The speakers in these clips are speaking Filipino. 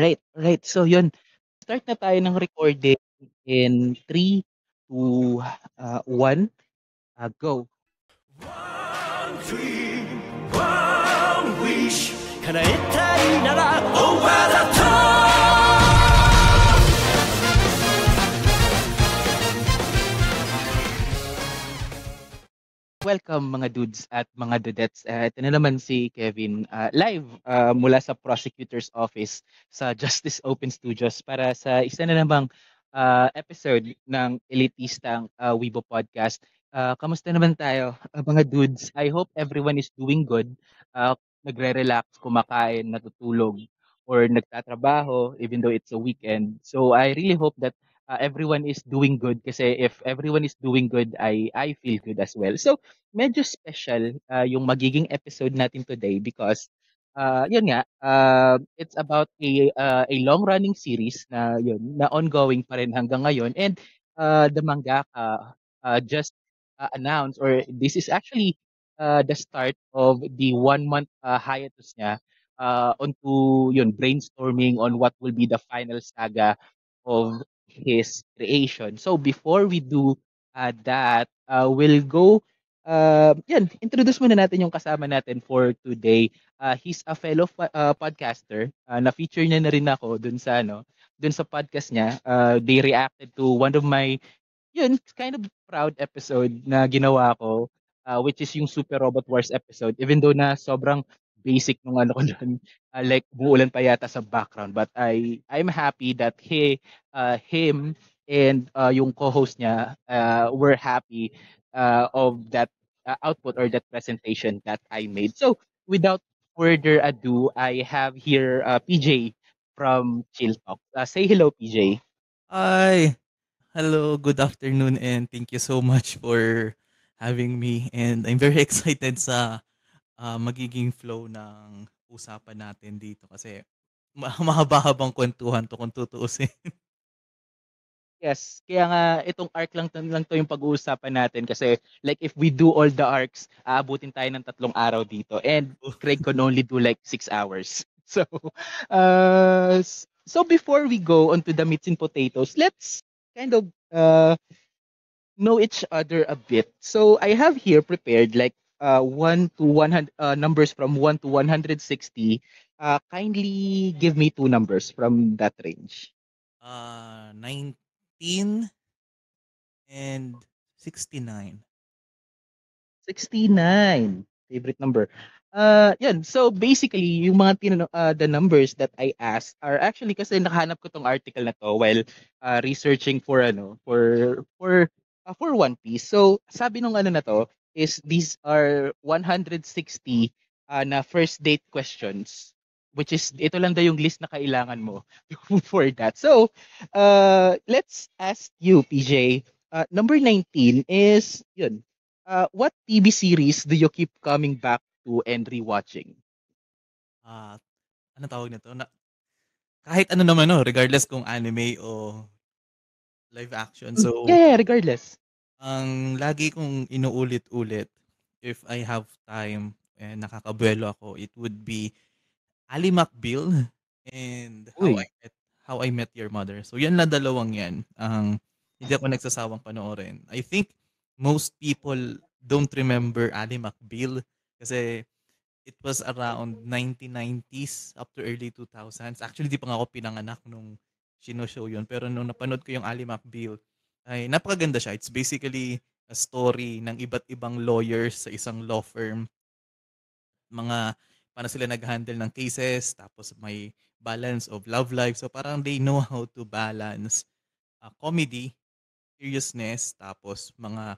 Alright, alright. So yun, start na tayo ng recording in 3, 2, uh, 1, uh, go. One dream, one wish 叶えたいなら Over the top Welcome mga dudes at mga dudettes. Uh, ito na naman si Kevin uh, live uh, mula sa prosecutor's office sa Justice Open Studios para sa isa na namang uh, episode ng elitistang uh, Weibo podcast. Uh, kamusta naman tayo uh, mga dudes? I hope everyone is doing good. Uh, nagre-relax, kumakain, natutulog, or nagtatrabaho even though it's a weekend. So I really hope that uh, everyone is doing good kasi if everyone is doing good, I I feel good as well. So, medyo special uh, yung magiging episode natin today because uh, yun nga, uh, it's about a uh, a long-running series na yun, na ongoing pa rin hanggang ngayon and uh, the mangaka uh, just uh, announced or this is actually uh, the start of the one month uh, hiatus niya uh, onto yun brainstorming on what will be the final saga of his creation. So before we do uh, that, uh, we'll go uh, yan, introduce muna natin yung kasama natin for today. Uh, he's a fellow uh, podcaster. Uh, na-feature niya na rin ako dun sa ano, dun sa podcast niya. Uh, they reacted to one of my yun, kind of proud episode na ginawa ko, uh, which is yung Super Robot Wars episode. Even though na sobrang basic nung ano ko doon. Uh, like umuulan pa yata sa background but I I'm happy that he uh, him and uh, yung co-host niya uh, were happy uh, of that uh, output or that presentation that I made. So without further ado, I have here uh, PJ from Chill Talk. Uh, say hello, PJ. Hi. Hello, good afternoon and thank you so much for having me and I'm very excited sa ah, magiging flow ng usapan natin dito kasi ma mahaba-habang kwentuhan 'to kung tutuusin. Yes, kaya nga itong arc lang lang 'to yung pag-uusapan natin kasi like if we do all the arcs, aabutin tayo ng tatlong araw dito and Craig can only do like six hours. So, uh, so before we go on to the meats and potatoes, let's kind of uh, know each other a bit. So I have here prepared like uh, 1 to 100 uh, numbers from 1 to 160, uh, kindly give me two numbers from that range. Uh, 19 and 69. 69. Favorite number. Uh, yan. So basically, yung mga tin- uh, the numbers that I asked are actually kasi nakahanap ko tong article na to while uh, researching for ano, for for uh, for One Piece. So sabi nung ano na to, is these are 160 uh, na first date questions which is ito lang daw yung list na kailangan mo for that. So, uh, let's ask you, PJ. Uh, number 19 is, yun, uh, what TV series do you keep coming back to and rewatching? Ah, ano tawag nito? Na, kahit ano naman no, regardless kung anime o live action. So, yeah, yeah, regardless. Ang lagi kong inuulit-ulit if I have time and nakakabuelo ako, it would be Ali McBeal and How Uy. I Met How I Met Your Mother. So yan na dalawang yan ang hindi ako nagsasawang panoorin. I think most people don't remember Ali McBeal kasi it was around 1990s up to early 2000s. Actually, di pa nga ako pinanganak nung sino-show yun. Pero nung napanood ko yung Ali McBeal, ay napakaganda siya. It's basically a story ng iba't ibang lawyers sa isang law firm. Mga paano sila nag-handle ng cases, tapos may balance of love life. So parang they know how to balance uh, comedy, seriousness, tapos mga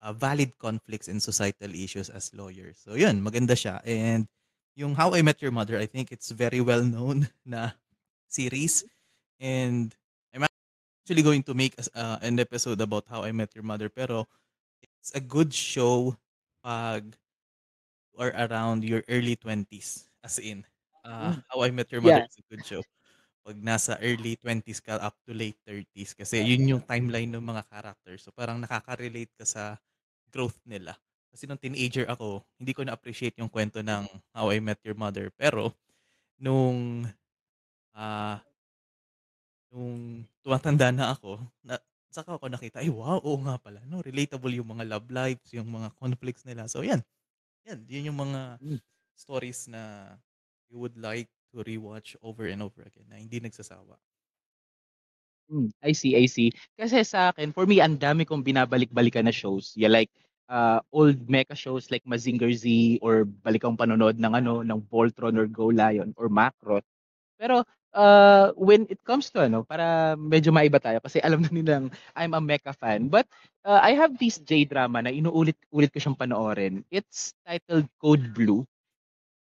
uh, valid conflicts and societal issues as lawyers. So yun, maganda siya. And yung How I Met Your Mother, I think it's very well known na series. And actually going to make uh, an episode about How I Met Your Mother pero it's a good show pag or around your early 20s as in uh, How I Met Your Mother Yeah. is a good show. Pag nasa early 20s ka up to late 30s kasi yun yung timeline ng mga characters. So parang nakaka-relate ka sa growth nila. Kasi nung teenager ako hindi ko na-appreciate yung kwento ng How I Met Your Mother. Pero nung Ah nung tumatanda na ako, na saka ko nakita, ay wow, oo nga pala 'no, relatable yung mga love lives, yung mga conflicts nila. So yan, yan, yun yung mga Hmm. stories na you would like to rewatch over and over again na hindi nagsasawa. Hmm, I see, I see. Kasi sa akin, for me, ang dami kong binabalik-balikan na shows. Yeah, like uh, old mecha shows like Mazinger Z or balik akong panonood ng ano, ng Voltron or Go Lion or Macross. Pero uh, when it comes to ano, para medyo maiba tayo kasi alam na nilang I'm a mecha fan. But uh, I have this J-drama na inuulit-ulit ko siyang panoorin. It's titled Code Blue.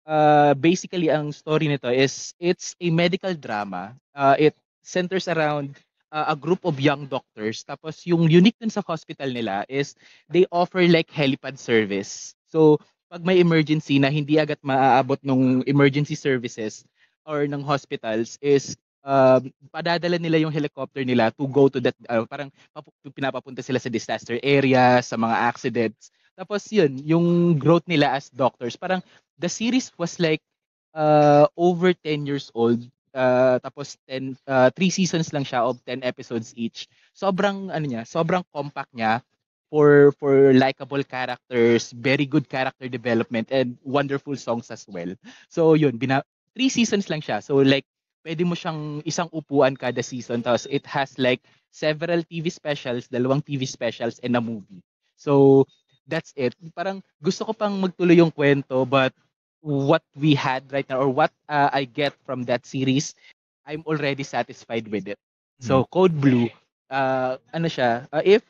Uh, basically, ang story nito is it's a medical drama. Uh, it centers around uh, a group of young doctors. Tapos yung unique dun sa hospital nila is they offer like helipad service. So pag may emergency na hindi agad maaabot ng emergency services or ng hospitals is um, padadala nila yung helicopter nila to go to that uh, parang papu- pinapapunta sila sa disaster area, sa mga accidents. Tapos yun, yung growth nila as doctors, parang the series was like uh, over 10 years old Uh, tapos 10 uh, 3 seasons lang siya of 10 episodes each. Sobrang ano niya, sobrang compact niya for for likable characters, very good character development and wonderful songs as well. So yun, bina 3 seasons lang siya. So like pwede mo siyang isang upuan kada season tapos it has like several TV specials, dalawang TV specials and a movie. So that's it. Parang gusto ko pang magtuloy yung kwento but what we had right now or what uh, I get from that series, I'm already satisfied with it. So Code Blue, uh, ano siya, uh, if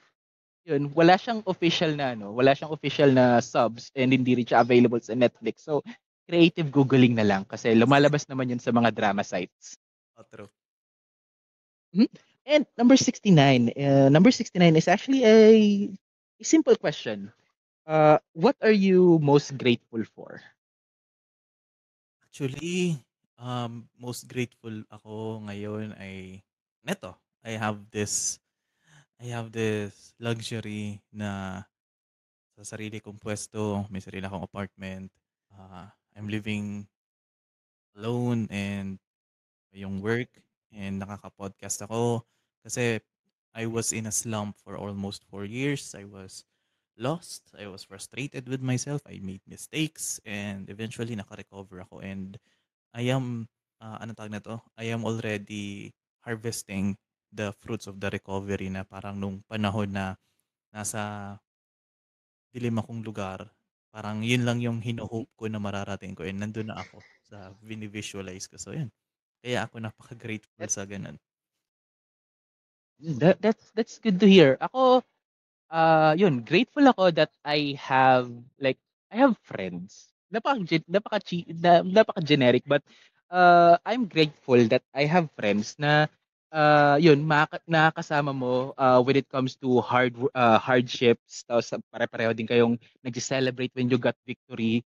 yun, wala siyang official na ano, wala siyang official na subs and hindi rin siya available sa Netflix. So creative googling na lang kasi lumalabas naman yun sa mga drama sites. Oh, true. Mhm. And number 69, uh, number 69 is actually a, a simple question. Uh, what are you most grateful for? Actually, um, most grateful ako ngayon ay neto. I have this I have this luxury na sa sarili kong pwesto, may sarili akong apartment. Uh, I'm living alone and yung work and nakaka-podcast ako kasi I was in a slump for almost four years. I was lost. I was frustrated with myself. I made mistakes and eventually naka-recover ako and I am uh, ano tawag na to? I am already harvesting the fruits of the recovery na parang nung panahon na nasa dilim akong lugar, parang yun lang yung hino-hope ko na mararating ko and nandun na ako sa vini-visualize ko. So yun. Kaya ako napaka-grateful That, sa ganun. that, that's, that's good to hear. Ako, uh, yun, grateful ako that I have, like, I have friends. Napaka, napaka, na, napaka generic, but uh, I'm grateful that I have friends na uh, yun, maka, nakakasama mo uh, when it comes to hard uh, hardships, tapos pare-pareho din kayong nag-celebrate when you got victory.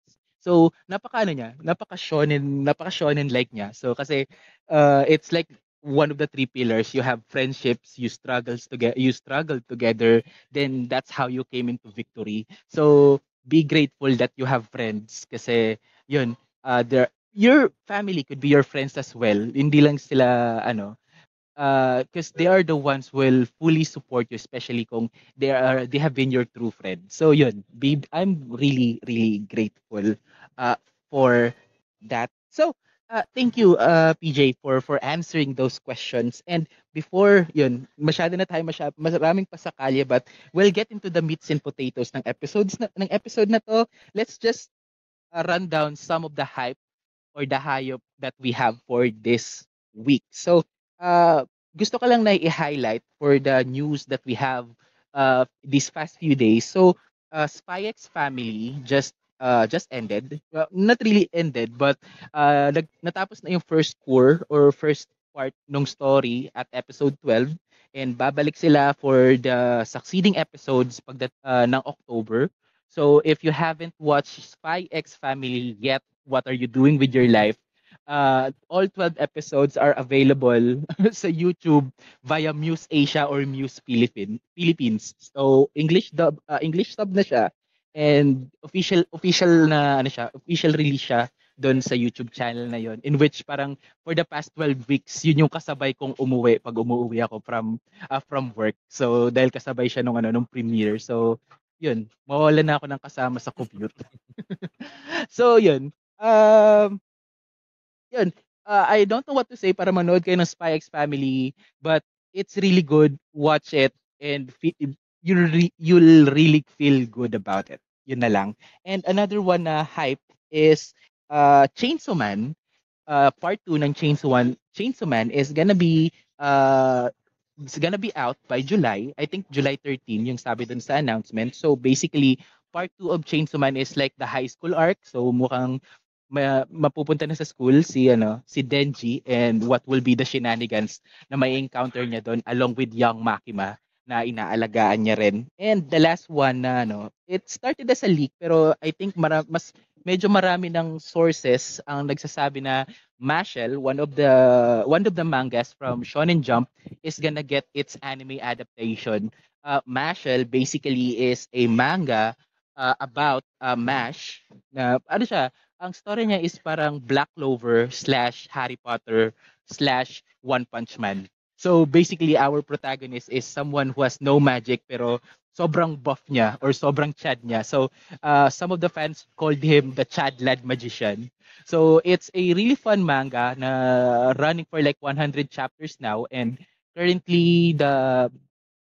So, napaka ano niya, napaka shonen, napaka shonen like niya. So, kasi uh, it's like one of the three pillars. You have friendships, you struggles together, you struggle together, then that's how you came into victory. So, be grateful that you have friends kasi yun, uh, there your family could be your friends as well. Hindi lang sila ano, because uh, they are the ones who will fully support you, especially kung they are they have been your true friend. So yun, be, I'm really really grateful uh, for that. So uh, thank you uh, PJ for for answering those questions. And before yun, masyado na tayo masyado, maraming pasakalya but we'll get into the meats and potatoes ng episodes na, ng episode na to. Let's just uh, run down some of the hype or the hayop that we have for this week. So uh, gusto ko lang na i-highlight for the news that we have uh, these past few days. So, uh, SpyX Family just uh, just ended. Well, not really ended, but uh, nag, natapos na yung first core or first part ng story at episode 12 and babalik sila for the succeeding episodes pag uh, ng October. So if you haven't watched Spy X Family yet, what are you doing with your life? Uh, all 12 episodes are available sa YouTube via Muse Asia or Muse Philippine, Philippines. So English dub uh, English sub na siya and official official na ano siya, official release siya doon sa YouTube channel na yon in which parang for the past 12 weeks yun yung kasabay kong umuwi pag umuwi ako from uh, from work. So dahil kasabay siya nung ano nung premiere. So yun, mawalan na ako ng kasama sa commute. so yun. Um yun. Uh, I don't know what to say para manood kayo ng Spy X Family, but it's really good. Watch it and you'll re- you'll really feel good about it. Yun na lang. And another one na hype is uh, Chainsaw Man. Uh, part 2 ng Chainsaw Man, Chainsaw Man is gonna be uh, it's gonna be out by July. I think July 13 yung sabi dun sa announcement. So basically, part 2 of Chainsaw Man is like the high school arc. So mukhang ma- mapupunta na sa school si ano si Denji and what will be the shenanigans na may encounter niya doon along with young Makima na inaalagaan niya rin. And the last one na ano, it started as a leak pero I think mara- mas medyo marami ng sources ang nagsasabi na Mashal, one of the one of the mangas from Shonen Jump is gonna get its anime adaptation. Uh, Mashal basically is a manga uh, about uh, Mash na ano siya, ang story niya is parang Black Clover slash Harry Potter slash One Punch Man. So basically, our protagonist is someone who has no magic pero sobrang buff niya or sobrang chad niya. So uh, some of the fans called him the Chad Lad Magician. So it's a really fun manga na running for like 100 chapters now and currently the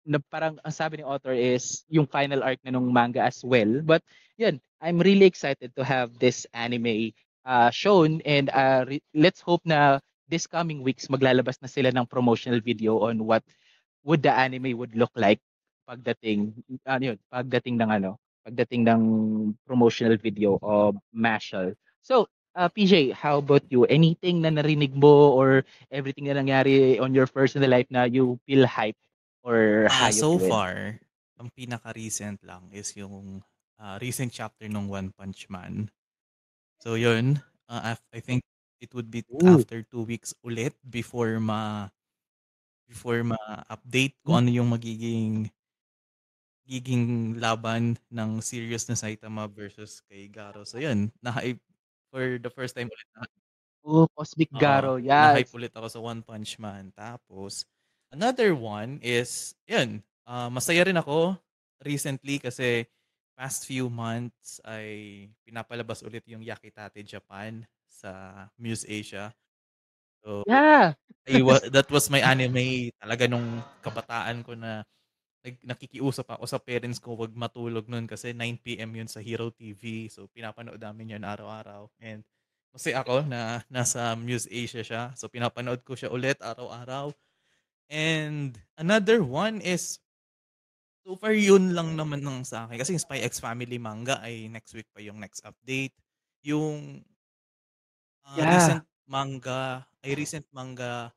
na parang ang sabi ni author is yung final arc na nung manga as well. But yun, I'm really excited to have this anime uh, shown and uh, re- let's hope na this coming weeks maglalabas na sila ng promotional video on what would the anime would look like pagdating ano yun, pagdating ng ano, pagdating ng promotional video of Mashal. So, uh, PJ, how about you? Anything na narinig mo or everything na nangyari on your personal life na you feel hype or Ah, hayop so with? far, ang pinaka-recent lang is yung ah, recent chapter ng One Punch Man. So yun, ah, af- I think it would be Ooh. after two weeks ulit before ma before ma-update kung ano yung magiging magiging laban ng serious na Saitama versus kay Garo. So yun, na-hype for the first time ulit. na- Oh, Cosmic Oo, Garo. na-hype Yes. ulit ako sa One Punch Man. Tapos, another one is, yun, ah, masaya rin ako recently kasi past few months ay pinapalabas ulit yung Yakitate Japan sa Muse Asia. So, Yeah. I wa- that was my anime talaga nung kabataan ko na nag, nakikiusap ako sa parents ko wag matulog nun kasi 9pm yun sa Hero TV. So, pinapanood namin yun araw-araw. And masaya ako na nasa Muse Asia siya. So, pinapanood ko siya ulit araw-araw. And another one is So far, yun lang naman ng sa akin. Kasi yung Spy X Family manga ay next week pa yung next update. Yung ah, Yeah. recent manga, ay recent manga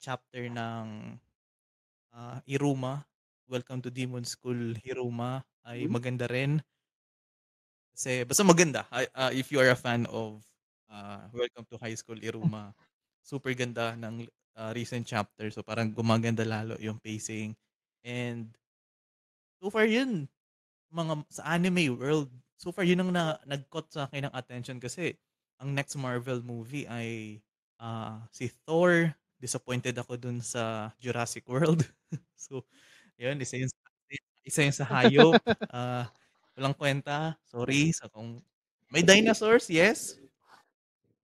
chapter ng ah, Iruma, Welcome to Demon School Hiruma, ay Hmm. maganda rin. Kasi, basta maganda. Ah, if you are a fan of ah, Welcome to High School Iruma, super ganda ng ah, recent chapter. So, parang gumaganda lalo yung pacing. And, so far yun, mga sa anime world, so far yun ang na, nag-caught sa akin ng attention kasi ang next Marvel movie ay ah, si Thor. Disappointed ako dun sa Jurassic World. so, yun, isa yun, sa- isa yun sa hayop. Ah, walang kwenta. Sorry. So, kung may dinosaurs, yes.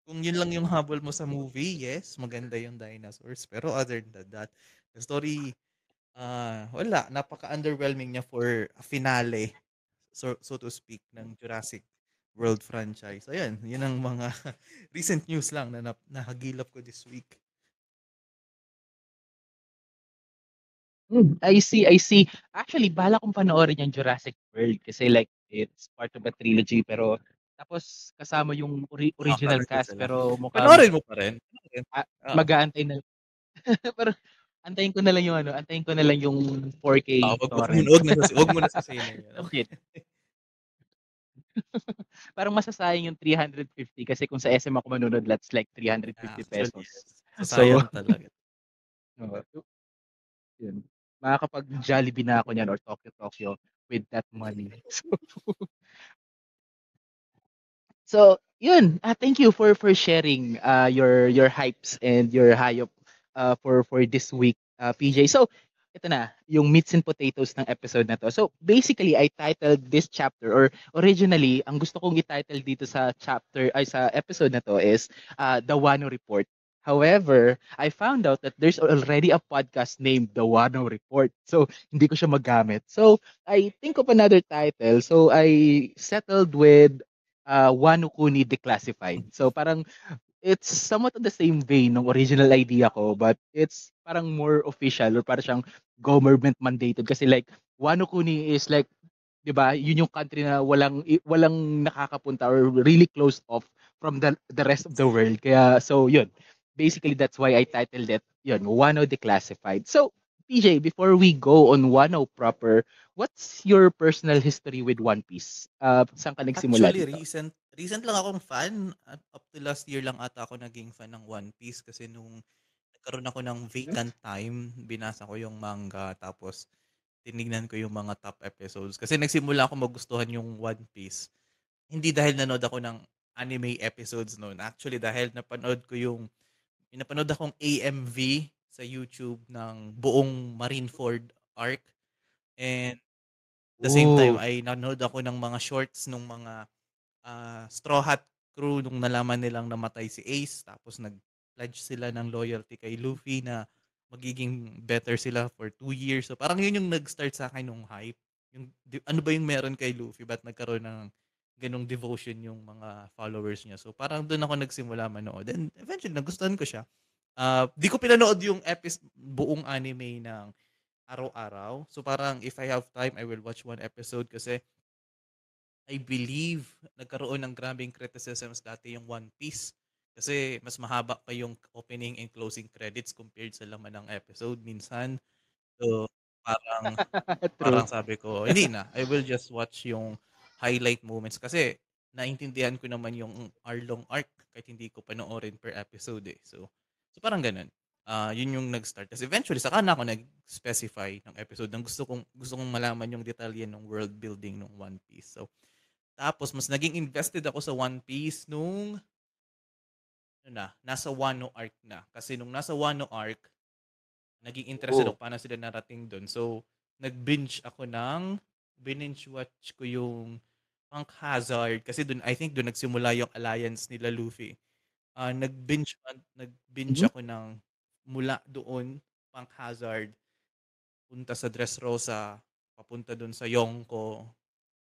Kung yun lang yung habol mo sa movie, yes, maganda yung dinosaurs. Pero other than that, the story Ah, wala, napaka-underwhelming niya for a finale, so so to speak, ng Jurassic World franchise. Ayan, yun ang mga recent news lang na nap- nahagilap ko this week. Hmm, I see, I see. Actually, bala kong panoorin yung Jurassic World kasi like it's part of a trilogy pero tapos kasama yung ori- original parang cast sila. pero mukhang Panoorin mo pa rin. Panoorin. ah, Oo. mag-aantay na pero antayin ko na lang yung ano, antayin ko na lang yung 4K Ah, wag, wag, wag, na sa, wag mo na sa yun. Okay. Parang masasayang yung 350 kasi kung sa SM ako manunod, that's like 350 Actually, pesos. So, Sasayang talaga. Oo. yun. Makakapag Jollibee na ako niyan or Tokyo Tokyo with that money. So, so yun, ah, thank you for for sharing uh, your your hypes and your hayop uh, for for this week, uh, PJ. So, ito na, yung meats and potatoes ng episode na to. So, basically, I titled this chapter or originally, ang gusto kong i-title dito sa chapter ay sa episode na to is uh, The Wano Report. However, I found out that there's already a podcast named The Wano Report. So, hindi ko siya magamit. So, I think of another title. So, I settled with uh, Wano Kuni Declassified. So, parang it's somewhat of the same vein ng original idea ko, but it's parang more official or parang siyang government mandated kasi like Wano Kuni is like 'di ba? Yun yung country na walang walang nakakapunta or really closed off from the the rest of the world. Kaya so yun. Basically that's why I titled it yun, Wano Declassified. So PJ, before we go on Wano proper, what's your personal history with One Piece? Uh, saan ka nagsimula Actually, dito? recent recent lang akong fan. At up to last year lang ata ako naging fan ng One Piece kasi nung nagkaroon ako ng vacant time, binasa ko yung manga tapos tinignan ko yung mga top episodes. Kasi nagsimula ako magustuhan yung One Piece. Hindi dahil nanood ako ng anime episodes noon. Actually, dahil napanood ko yung napanood akong AMV sa YouTube ng buong Marineford arc. And the same time ay nanood ako ng mga shorts nung mga ah, Straw Hat crew nung nalaman nilang namatay si Ace tapos nag-pledge sila ng loyalty kay Luffy na magiging better sila for two years. So parang yun yung nag-start sa akin nung hype. Yung, di- ano ba yung meron kay Luffy? Ba't nagkaroon ng ganong devotion yung mga followers niya? So parang doon ako nagsimula manood. And eventually, nagustuhan ko siya. Ah, di ko pinanood yung episode, buong anime ng araw-araw. So parang if I have time, I will watch one episode kasi I believe nagkaroon ng grabing criticisms dati yung One Piece. Kasi mas mahaba pa yung opening and closing credits compared sa laman ng episode minsan. So parang parang sabi ko, hindi na. I will just watch yung highlight moments kasi naintindihan ko naman yung hour-long arc kahit hindi ko panoorin per episode eh. So, so parang ganun. Ah, yun yung nag-start. Kasi eventually, saka na ako nag-specify ng episode ng gusto kong, gusto kong malaman yung detalye ng world building ng One Piece. So, tapos, mas naging invested ako sa One Piece nung, ano na, nasa Wano arc na. Kasi nung nasa Wano arc, naging interested Oh. ako paano sila narating doon. So, nag-binge ako ng, binge watch ko yung Punk Hazard. Kasi doon, I think doon nagsimula yung alliance nila Luffy. Ah, nag-binge, nag-binge Mhm. ako ng mula doon, Punk Hazard, punta sa Dressrosa, papunta doon sa Yonko,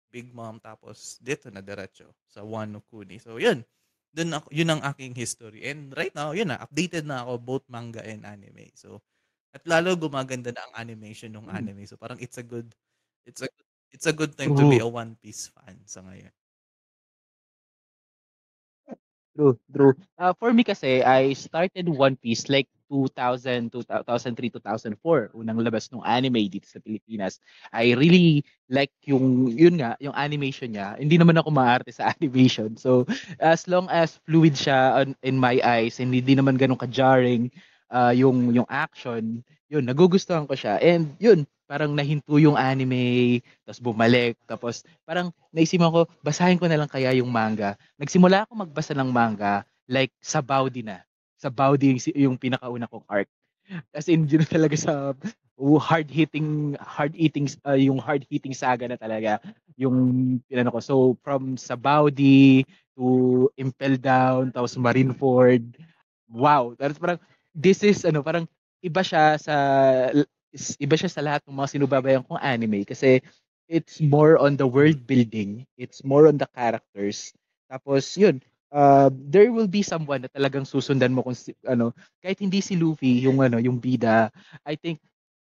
Big Mom, tapos dito na diretso sa Wano Kuni. So, yun. Dun ako, yun ang aking history. And right now, yun na, updated na ako both manga and anime. So, at lalo gumaganda na ang animation ng Mm. anime. So, parang it's a good, it's a, it's a good time to be a One Piece fan sa ngayon. True, true. Uh, for me kasi, I started One Piece like 2000, 2003, 2004. Unang labas ng anime dito sa Pilipinas. I really like yung, yun nga, yung animation niya. Hindi naman ako maarte sa animation. So, as long as fluid siya on, in my eyes, and hindi naman ganun ka-jarring uh, yung, yung action, yun, nagugustuhan ko siya. And yun, parang nahinto yung anime, tapos bumalik, tapos parang naisipan ko, basahin ko na lang kaya yung manga. Nagsimula ako magbasa ng manga like sa Baudi na. Sa Baudi yung, pinakauna kong arc. As in, yun talaga sa oh, hard-hitting, hard-eating, uh, yung hard-hitting saga na talaga yung pinano ko. So, from sa Baudi to Impel Down, tapos Marineford, wow. Tapos parang, this is, ano, parang iba siya sa, iba siya sa lahat ng mga sinubabayan kong anime kasi it's more on the world building, it's more on the characters. Tapos yun, uh, there will be someone na talagang susundan mo kung si, ano, kahit hindi si Luffy yung ano, yung bida. I think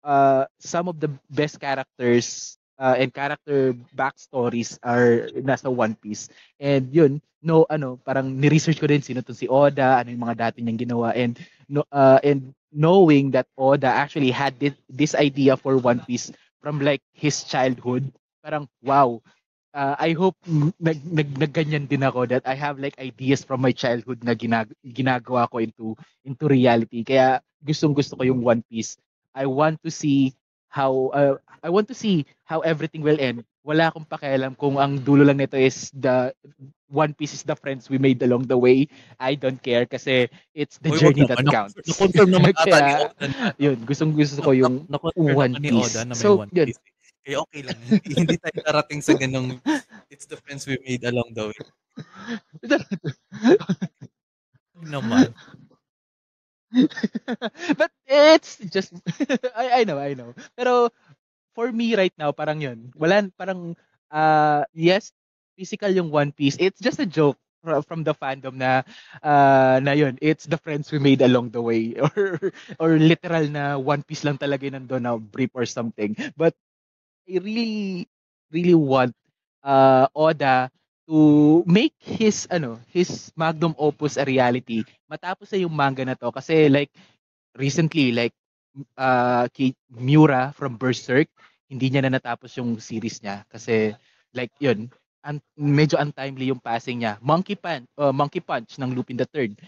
uh, some of the best characters uh, and character backstories are nasa One Piece. And yun, no ano, parang ni-research ko din sino to si Oda, ano yung mga dati niyang ginawa and no uh, and knowing that Oda actually had this, this idea for One Piece from like his childhood. Parang wow. Uh, I hope nag, nag, nagganyan din ako that I have like ideas from my childhood na ginag, ginagawa ko into into reality. Kaya gustong gusto ko yung One Piece. I want to see how uh, I want to see how everything will end. Wala akong pakialam kung ang dulo lang nito is the One Piece is the friends we made along the way. I don't care kasi it's the wag journey that naman. Na- counts. Na-confirm naman ata ni Oda yun, gustong gusto ko yung Na- One Piece. Na So, yun. Eh. Kaya okay lang. Hindi, hindi tayo darating sa ganong it's the friends we made along the way. Ay naman. But it's just I I know, I know. Pero for me right now parang 'yun. Wala parang uh yes, physical yung One Piece. It's just a joke fro- from the fandom na uh na 'yun. It's the friends we made along the way or or literal na One Piece lang talaga yung nandun na brief or something. But I really really want uh Oda to make his ano his magnum opus a reality. Matapos na yung manga na to kasi like recently like uh kay Miura from Berserk hindi niya na natapos yung series niya kasi like yun un- medyo untimely yung passing niya. Monkey Punch uh, Monkey Punch ng Lupin the Third.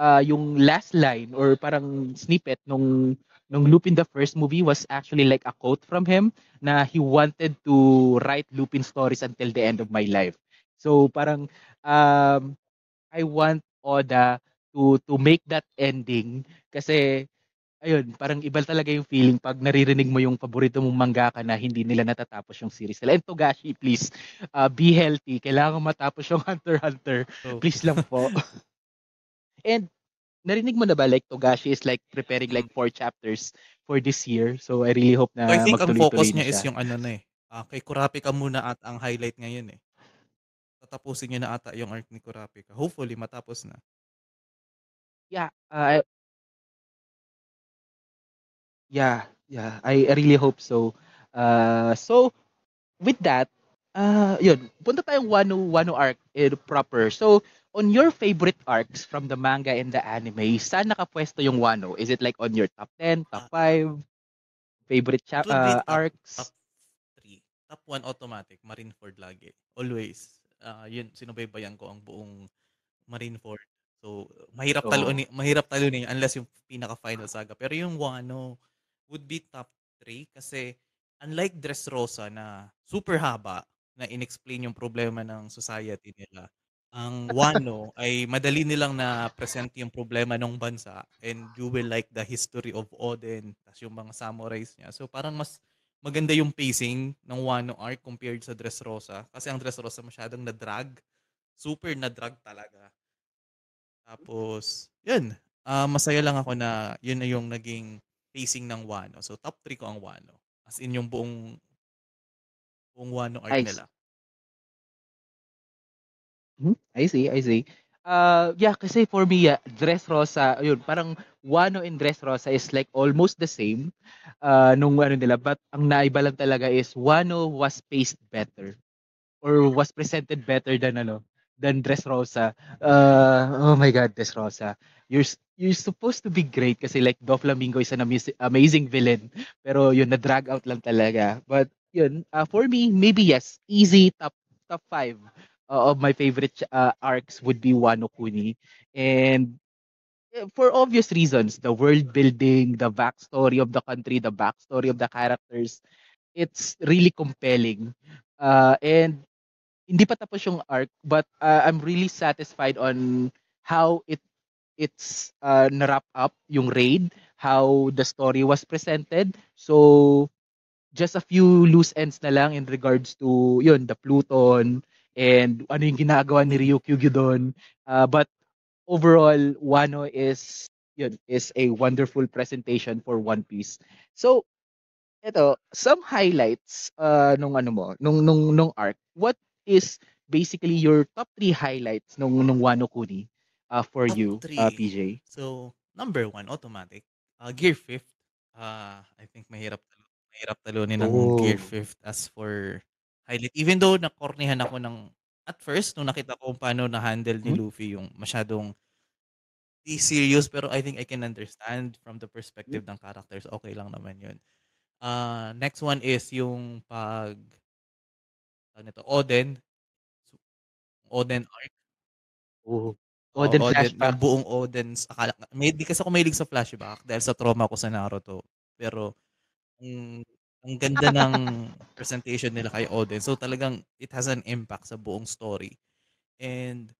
Uh, yung last line or parang snippet nung nung Lupin the first movie was actually like a quote from him na he wanted to write Lupin stories until the end of my life so parang um I want Oda to to make that ending kasi ayun, parang iba talaga yung feeling pag naririnig mo yung paborito mong mangaka na hindi nila natatapos yung series nila. And Togashi, please, uh, be healthy. Kailangan matapos yung Hunter x Hunter. So, Please lang po. And narinig mo na ba like Togashi is like preparing like four chapters for this year. So I really hope so na I think ang focus niya is yung ano na eh. Ah, kay Kurapika muna at ang highlight ngayon eh. Tatapusin niya na ata yung arc ni Kurapika. Hopefully matapos na. Yeah, uh, yeah, yeah. I, I really hope so. Uh, so with that, uh, yun, punta tayong Wano, Wano arc eh, proper. So, on your favorite arcs from the manga and the anime, saan nakapwesto yung Wano? Is it like on your top 10, top 5, favorite It chap would be uh, top, arcs? top 3. Top 1 automatic, Marineford lagi. Always. Ah, yun, sinubaybayan ko ang buong Marineford. So, mahirap Oo. talunin, mahirap talunin unless yung pinaka-final saga. Pero yung Wano would be top 3 kasi unlike Dressrosa na super haba na inexplain yung problema ng society nila, ang Wano ay madali nilang na present yung problema ng bansa and you will like the history of Oden tas yung mga samurais niya. So parang mas maganda yung pacing ng Wano arc compared sa Dressrosa kasi ang Dressrosa masyadong na-drag. Super na-drag talaga. Tapos, yun. Ah, masaya lang ako na yun na yung naging pacing ng Wano. So top 3 ko ang Wano. As in yung buong buong Wano arc I nila. Mhm, I see, I see. Uh, yeah, kasi for me, yeah, Dressrosa, yun, parang Wano and Dressrosa is like almost the same uh, nung ano nila. But ang naiba lang talaga is Wano was paced better or was presented better than ano than Dressrosa. Uh, oh my God, Dressrosa. You're s- you're supposed to be great kasi like Doflamingo is an amaz- amazing villain. Pero yun, na-drag out lang talaga. But yun, uh, for me, maybe yes, easy top top five uh, of my favorite uh, arcs would be Wano Kuni. And eh, for obvious reasons, the world building, the backstory of the country, the backstory of the characters, it's really compelling. Uh, and hindi pa tapos yung arc, but uh, I'm really satisfied on how it it's uh, na-wrap up yung raid, how the story was presented. So just a few loose ends na lang in regards to yun, the Pluton and ano yung ginagawa ni Ryukyu doon. Uh, but overall, Wano is yun, is a wonderful presentation for One Piece. So, ito, some highlights uh, nung ano mo, nung nung nung arc. What is basically your top three highlights nung nung Wano Kuni uh, for Top you, uh, 3. PJ? So, number 1, automatic. Uh, Gear 5th. Uh, I think mahirap talo- mahirap talunin ng Gear Oh. 5th as for highlight. Even though nakornihan ako ng at first nung nakita ko kung paano na-handle ni Hmm? Luffy yung masyadong di serious pero I think I can understand from the perspective ng characters. Okay lang naman yun. Uh, next one is yung pag ano to, Oden. Oden arc. Oh. Oo, Oden Oden, yung flashbacks. buong Oden's akala may di kasi ako mahilig sa flashback dahil sa trauma ko sa Naruto. Pero ang ang ganda ng presentation nila kay Oden. So talagang it has an impact sa buong story. And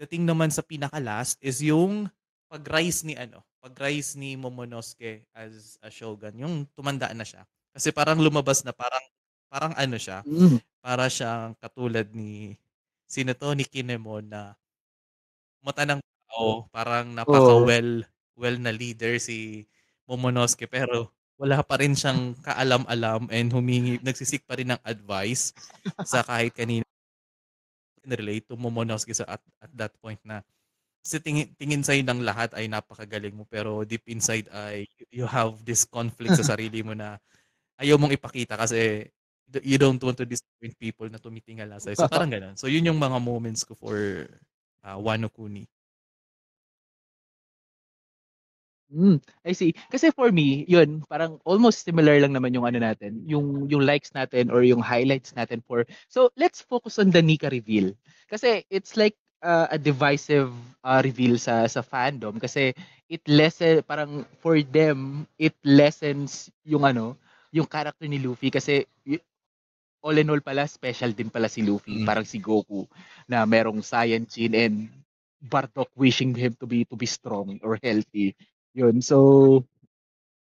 dating naman sa pinaka-last is yung pag-rise ni ano, pag-rise ni Momonosuke as a shogun, yung tumanda na siya. Kasi parang lumabas na parang parang ano siya, Hmm. para siyang katulad ni sino 'to, ni Kinemon na mata ng tao, parang Oo. napaka-well well na leader si Momonosuke pero wala pa rin siyang kaalam-alam and humingi nagsi-seek pa rin ng advice sa kahit kanino. Relate to Momonosuke sa at at that point na kasi tingin tingin sa'yo ng lahat ay napakagaling mo pero deep inside ay you have this conflict sa sarili mo na ayaw mong ipakita kasi you don't want to disappoint people na tumitingala sa'yo. So parang gano'n. So yun yung mga moments ko for, ah, Wano Kuni. Hmm, I see. Kasi for me, yun, parang almost similar lang naman yung ano natin, yung yung likes natin or yung highlights natin for so let's focus on the Nika reveal. Kasi it's like uh, a divisive uh, reveal sa sa fandom kasi it lessen parang for them it lessens yung ano, yung character ni Luffy kasi all in all pala special din pala si Luffy, Mm. parang si Goku na merong Saiyan and Bardock wishing him to be to be strong or healthy. Yun. So,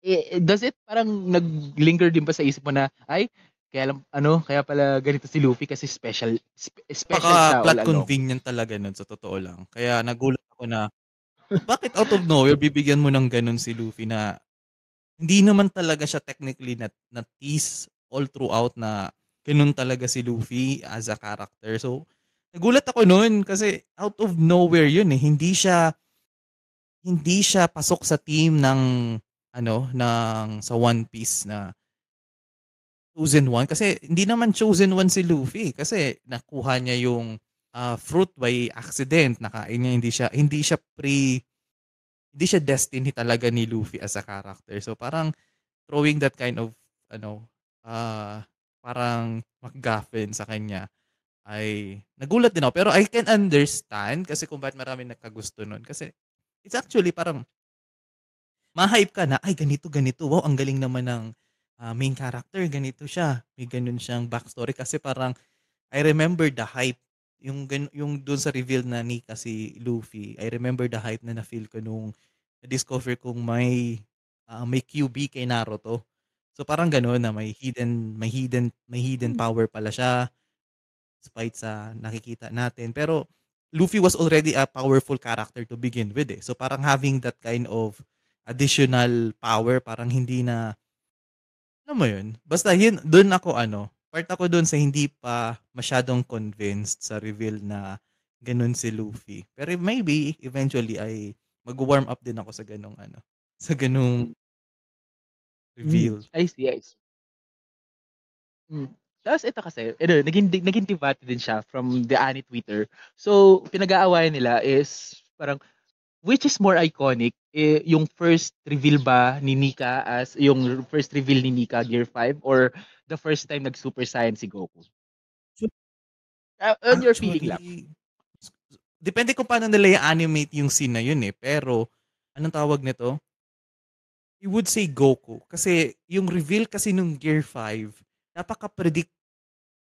eh, does it parang nag-linger din ba sa isip mo na, ay, kaya lang, ano, kaya pala ganito si Luffy kasi special, spe- special siya Napaka all plot along. convenient talaga nun sa totoo lang. Kaya nagulat ako na bakit out of nowhere bibigyan mo ng ganun si Luffy na hindi naman talaga siya technically na, na tease all throughout na ganun talaga si Luffy as a character. So, nagulat ako noon kasi out of nowhere yun eh. Hindi siya hindi siya pasok sa team ng ano ng sa One Piece na chosen one. Kasi hindi naman chosen one si Luffy kasi nakuha niya yung ah, fruit by accident. Nakain niya hindi siya hindi siya pre hindi siya destiny talaga ni Luffy as a character. So parang throwing that kind of ano ah parang MacGuffin sa kanya ay nagulat din ako. Pero I can understand kasi kung bakit marami nagkagusto nun. Kasi it's actually parang ma-hype ka na, ay ganito, ganito, wow, ang galing naman ng ah, main character, ganito siya. May ganun siyang backstory kasi parang I remember the hype yung gan- yung doon sa reveal na Nika si Luffy. I remember the hype na na-feel ko nung na-discover kong may ah, may QB kay Naruto. So parang gano'n na may hidden may hidden may hidden power pala siya despite sa nakikita natin. Pero Luffy was already a powerful character to begin with eh. So parang having that kind of additional power, parang hindi na, alam mo yun, basta yun, doon ako ano, part ako doon sa hindi pa masyadong convinced sa reveal na ganun si Luffy. Pero maybe, eventually, ay mag-warm up din ako sa ganung ano, sa ganung Hmm, reveal. I see, I see. Hmm. Tapos ito kasi, ano, naging, naging debate din siya from the Annie Twitter. So, pinag-aawayan nila is parang, which is more iconic? Eh, yung first reveal ba ni Nika as, yung first reveal ni Nika Gear 5 or the first time nag-Super Saiyan si Goku? So, Uh, on your feeling lang. Depende kung paano nila i-animate yung scene na yun eh. Pero, anong tawag nito? I would say Goku. Kasi yung reveal kasi nung Gear 5, napaka-predict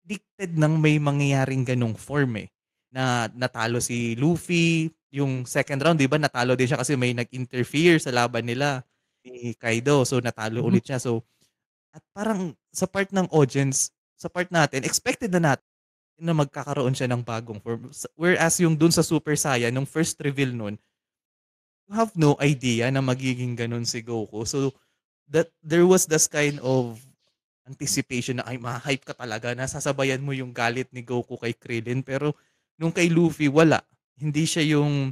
predicted nang may mangyayaring ganong form eh. Na natalo si Luffy, yung second round, di ba, natalo din siya kasi may nag-interfere sa laban nila ni Kaido. So, natalo Mhm. ulit siya. So, at parang sa part ng audience, sa part natin, expected na natin na magkakaroon siya ng bagong form. Whereas yung dun sa Super Saiyan, nung first reveal nun, you have no idea na magiging ganun si Goku. So, that there was this kind of anticipation na ay ma-hype ka talaga. Na sasabayan mo yung galit ni Goku kay Krillin. Pero nung kay Luffy wala. Hindi siya yung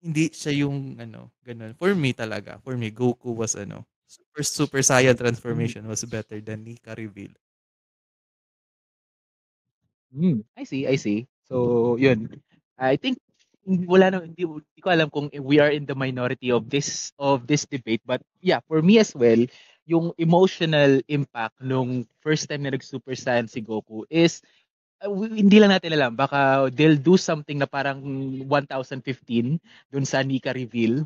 hindi siya yung ano ganun. For me talaga for me Goku was ano super super saiyan transformation was better than Nika reveal. Hmm, I see, I see. So, yun. I think wala na hindi, hindi ko alam kung we are in the minority of this of this debate but yeah, for me as well, yung emotional impact nung first time na nag-Super Saiyan si Goku is uh, hindi lang natin alam baka they'll do something na parang 1015 dun sa Nika reveal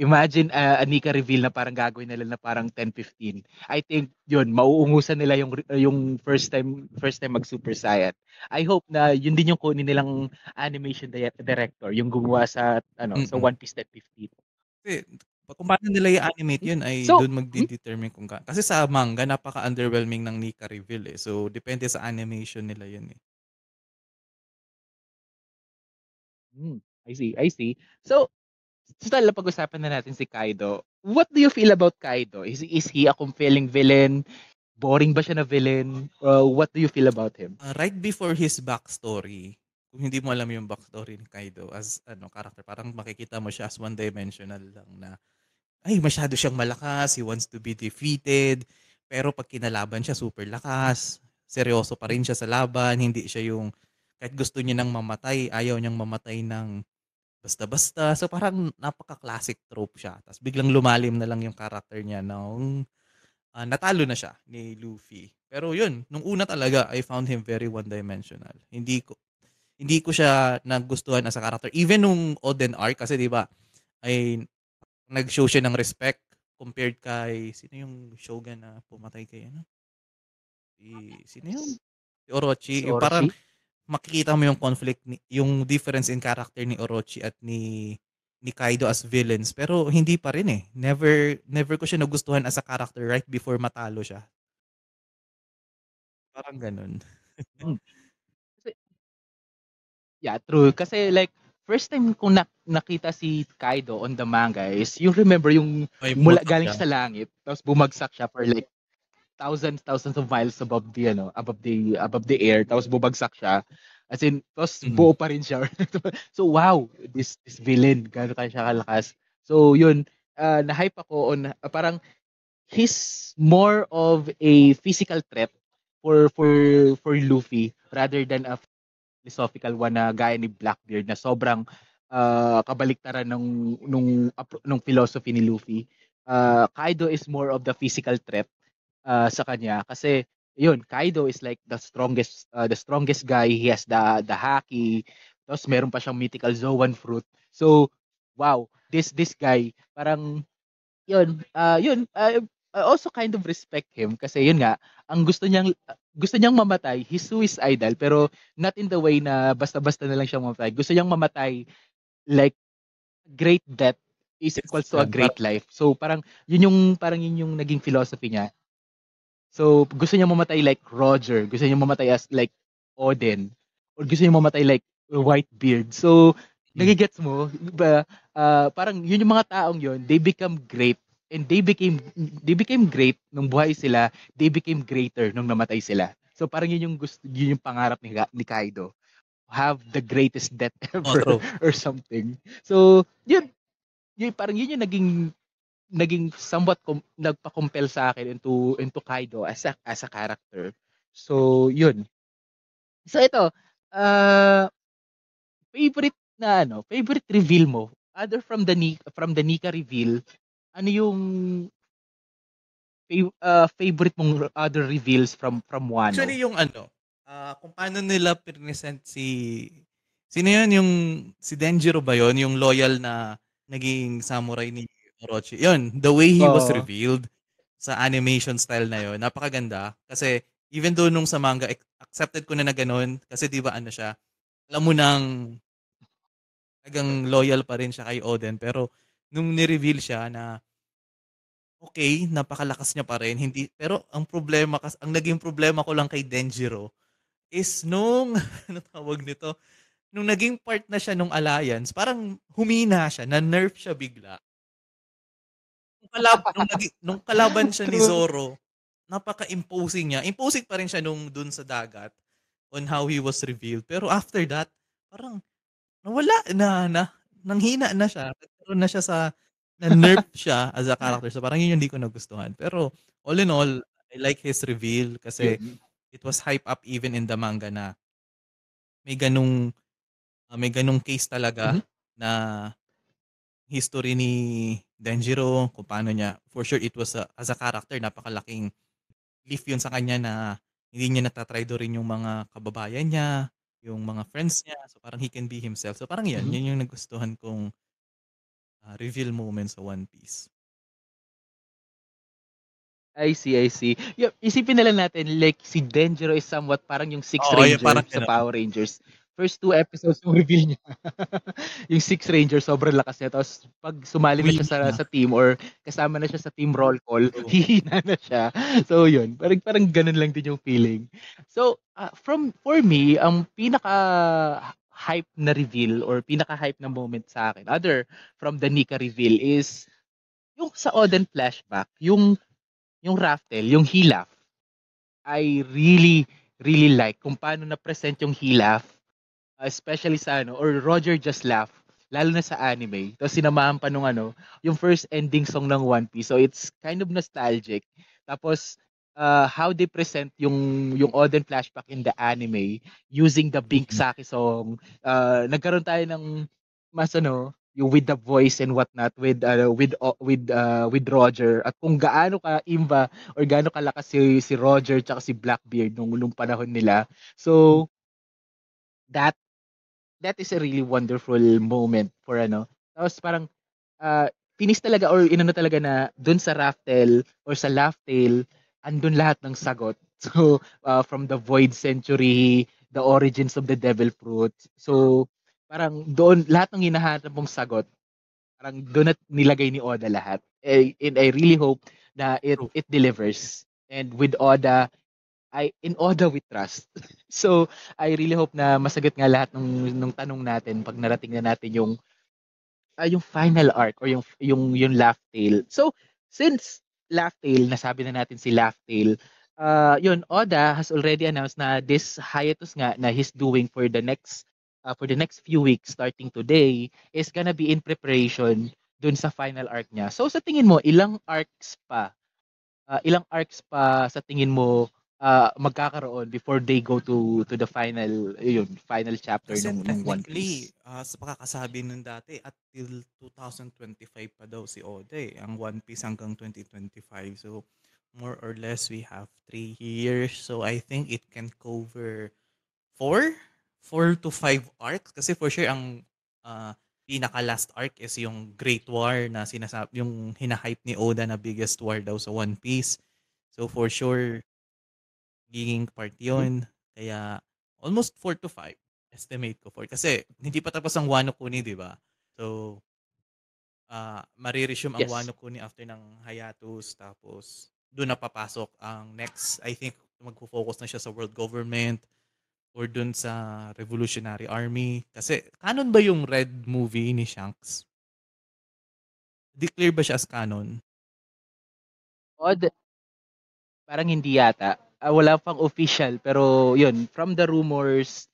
Imagine, ah, a Nika reveal na parang gagawin nila na parang 10-15. I think yun, mauungusan nila yung yung first time first time mag-Super Saiyan. I hope na yun din yung kunin nilang animation di director, yung gumawa sa ano, sa Mm. One Piece 10-15. Kung paano nila i-animate yun ay So dun hmm? magde-determine kung ga kasi sa manga napaka-underwhelming ng Nika reveal, eh. So, depende sa animation nila yun, eh. Hmm, I see, I see. So, total napag-usapan na natin si Kaido. What do you feel about Kaido? Is is he a compelling villain? Boring ba siya na villain? Uh, what do you feel about him? Ah, right before his backstory, kung hindi mo alam yung backstory ni Kaido as ano character, parang makikita mo siya as one-dimensional lang na, ay masyado siyang malakas, he wants to be defeated, pero 'pag kinalaban siya super lakas, seryoso pa rin siya sa laban, hindi siya yung kahit gusto niya ng mamatay, ayaw niyang mamatay ng basta-basta. So, parang napaka-classic trope siya. Ta's biglang lumalim na lang yung character niya nung, ah, natalo na siya ni Luffy. Pero yun, nung una talaga I found him very one-dimensional. Hindi ko hindi ko siya nagustuhan as a character. Even nung Oden arc kasi 'di ba, ay nag-show siya ng respect compared kay sino yung shogun na pumatay kay ano? Si sino yun? Si Orochi. Si Yung parang Orochi? makikita mo yung conflict ni yung difference in character ni Orochi at ni ni Kaido as villains, pero hindi pa rin, eh. Never never ko siya nagustuhan as a character right before matalo siya. Parang gano'n. Hmm. Yeah, true. Kasi like, first time kong nak nakita si Kaido on the manga is yung remember yung Ay, mula galing siya. sa langit, tapos bumagsak siya for like thousands, thousands of miles above the ano, above the above the air, tapos bumagsak siya. As in, tapos Mm. buo pa rin siya. so wow, this this villain, gaano kaya siya kalakas. So yun, ah, na-hype ako on ah, parang he's more of a physical threat for for for Luffy rather than a philosophical one na gaya ni Blackbeard na sobrang ah, kabaliktaran nung nung nung philosophy ni Luffy. Ah, Kaido is more of the physical threat ah, sa kanya kasi yun, Kaido is like the strongest uh, the strongest guy. He has the the haki. Tapos meron pa siyang mythical Zoan fruit. So, wow, this this guy parang yun, ah yun, I, I also kind of respect him kasi yun nga, ang gusto niyang gusto niyang mamatay, he's suicidal pero not in the way na basta-basta na lang siyang mamatay. Gusto niyang mamatay like great death is equals to a great life. So parang yun yung parang yun yung naging philosophy niya. So gusto niya mamatay like Roger, gusto niya mamatay as like Odin, or gusto niya mamatay like Whitebeard. So Mm. nagigets mo, ba ah, parang yun yung mga taong yun, they become great and they became they became great nung buhay sila, they became greater nung namatay sila. So parang yun yung gusto yun yung pangarap ni, ni Kaido. Have the greatest death ever true. or something. So, yun, yun parang yun yung naging naging somewhat com- nagpa-compel sa akin into into Kaido as a as a character. So, yun. So ito, uh, favorite na ano, favorite reveal mo other from the from the Nika reveal, ano yung fav- uh, favorite mong other reveals from from Wano? Actually, yung ano, ah, kung paano nila present si sino yun, yung si Denjiro ba yun? Yung loyal na naging samurai ni Orochi. Yun, the way he was Oo. revealed sa animation style na yun, napakaganda. Kasi even though nung sa manga, ac- accepted ko na na ganun, kasi di ba ano siya, alam mo nang talagang loyal pa rin siya kay Oden. Pero nung ni-reveal siya na okay, napakalakas niya pa rin, hindi, pero ang problema, kas, ang naging problema ko lang kay Denjiro, is nung, ano tawag nito, nung naging part na siya nung alliance, parang humina siya, na-nerf siya bigla. Nung, kalab, nung, nagi- nung kalaban siya ni. Zoro, napaka-imposing niya. Imposing pa rin siya nung dun sa dagat on how he was revealed. Pero after that, parang nawala na, na nanghina na siya. Nagkaroon na siya sa, na-nerf siya as a character. So parang yun yung hindi ko nagustuhan. Pero all in all, I like his reveal kasi Yun. it was hype up even in the manga na may ganung ah, may ganung case talaga Mhm. na history ni Denjiro, kung paano niya for sure it was a, as a character napakalaking leaf yun sa kanya na hindi niya natatraidorin yung mga kababayan niya, yung mga friends niya. So parang he can be himself. So parang yan, Mhm. yun yung nagustuhan kong ah, reveal moment sa One Piece. I see, I see. Yup, isipin na lang natin like si Denjiro is somewhat parang yung Six Oo, yung Ranger parang sa gano'n. Power Rangers. First two episodes yung reveal niya. yung Six Ranger sobrang lakas niya tapos pag sumali na siya sa, na. sa team or kasama na siya sa team roll call, True. hihina na siya. So yun, parang parang ganun lang din yung feeling. So ah, from for me, ang pinaka hype na reveal or pinaka hype na moment sa akin other from the Nika reveal is yung sa Oden flashback, yung yung Raftel, yung Hilaf, I really, really like kung paano na-present yung Hilaf, especially sa ano, or Roger Just Laugh, lalo na sa anime. Tapos sinamahan pa nung ano, yung first ending song ng One Piece. So it's kind of nostalgic. Tapos uh, how they present yung yung Oden flashback in the anime using the Bink Mhm. Saki song. Uh, nagkaroon tayo ng mas ano, yung with the voice and whatnot with uh, with uh, with uh, with Roger at kung gaano ka imba or gaano kalakas si si Roger tsaka si Blackbeard nung nung panahon nila. So that that is a really wonderful moment for ano. Tapos parang uh, finis talaga or inano talaga na dun sa Raftel or sa Laugh-Tale andun lahat ng sagot. So uh, from the Void Century, the origins of the Devil Fruit. So parang doon lahat ng hinahanap mong sagot parang doon at nilagay ni Oda lahat. Eh, And I really hope na it it delivers. And with Oda, I in Oda we trust. so I really hope na masagot nga lahat ng nung tanong natin pag narating na natin yung ah, yung final arc or yung yung yung Laugh Tale. So since Laugh Tale, nasabi na natin si Laugh Tale, uh, yun Oda has already announced na this hiatus nga na he's doing for the next uh, for the next few weeks starting today is gonna be in preparation dun sa final arc niya. So sa tingin mo, ilang arcs pa? uh, ilang arcs pa sa tingin mo uh, magkakaroon before they go to to the final yun, final chapter Kasi ng, ng One Piece? ah, sa pakakasabi nun dati, at till 2025 pa daw si Oda eh. Ang One Piece hanggang 2025. So, more or less, we have three years. So, I think it can cover four? Four to five arcs. Kasi for sure, ang ah, pinaka-last arc is yung Great War na sinasab yung hinahype ni Oda na biggest war daw sa One Piece. So, for sure, giging part yun. Kaya, almost 4 to 5 estimate ko for kasi hindi pa tapos ang Wano Kuni, 'di ba? So ah mariresume ang Yes. Wano Kuni after ng hiatus tapos doon na papasok ang next I think magfo-focus na siya sa world government or doon sa Revolutionary Army kasi canon ba yung Red movie ni Shanks? Declare ba siya as canon? Odd, parang hindi yata. Ah, wala pang official pero yun, from the rumors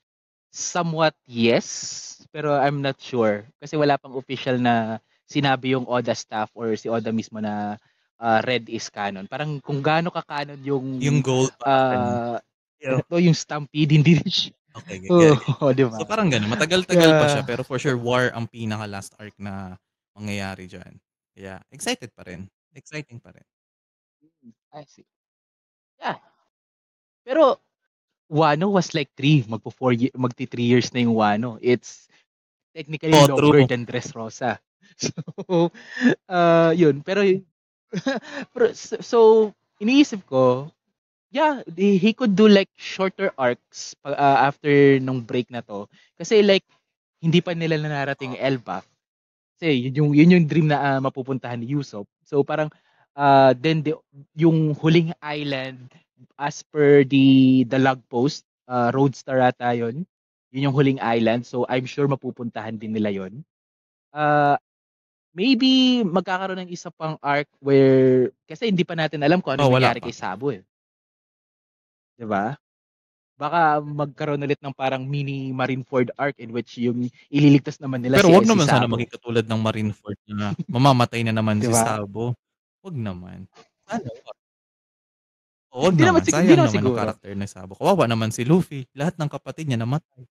somewhat yes, pero I'm not sure kasi wala pang official na sinabi yung Oda staff or si Oda mismo na ah, Red is canon. Parang kung gaano ka canon yung Yung gold ah Yeah. ito yung Stampede hindi rin siya. Okay, get, Oo, get, get. di ba? So parang gano'n, matagal-tagal pa siya Yeah. pero for sure war ang pinaka last arc na mangyayari diyan. Kaya excited pa rin. Exciting pa rin. I see. Yeah. Pero Wano was like 3, magpo 4 ye- magti 3 years na yung Wano. It's technically Oh, longer true. than Dressrosa. So, uh, yun. Pero, pero so, so, iniisip ko, yeah, he could do like shorter arcs pa, uh, after nung break na to. Kasi like, hindi pa nila nararating Elbaf. Kasi yun yung, yun yung dream na ah, mapupuntahan ni Yusop. So parang, uh, then the, yung huling island as per the the log post, uh, Roadstar ata yun. Yun yung huling island. So I'm sure mapupuntahan din nila yun. Uh, maybe magkakaroon ng isa pang arc where, kasi hindi pa natin alam kung ano Oh, nangyari kay Sabo eh. 'Di ba? Baka magkaroon ulit ng parang mini Marineford arc in which yung ililigtas naman nila Pero si, wag si naman sana maging katulad ng Marineford na mamamatay na naman si Di ba? Sabo. Wag naman. Sana wag. O, wag Hindi naman naman. sig- Sayang hindi naman naman ang siguro. karakter ni Sabo. Kawawa naman si Luffy. Lahat ng kapatid niya namatay.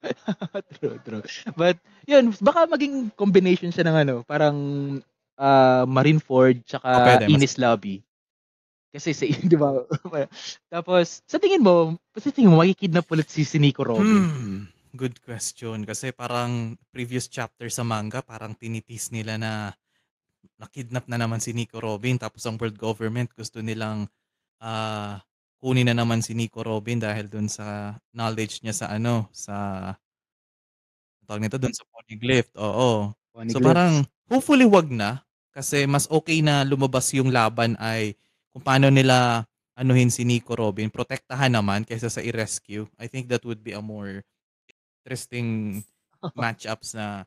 true, true. But, yun, baka maging combination siya ng ano, parang uh, Marineford O, tsaka pwede. Mas, Ines Lobby. Kasi sa, di ba? Tapos, sa tingin mo, sa tingin mo, makikidnap ulit si, si Nico Robin. hmm. good question. Kasi parang previous chapter sa manga, parang tinitis nila na nakidnap na naman si Nico Robin tapos ang world government gusto nilang ah, kunin na naman si Nico Robin dahil dun sa knowledge niya sa ano, sa tawag nito dun sa poneglyph. Oo. So Poneglyphs. parang hopefully wag na kasi mas okay na lumabas yung laban ay kung paano nila anuhin si Nico Robin, protektahan naman kaysa sa i-rescue. I think that would be a more interesting matchups na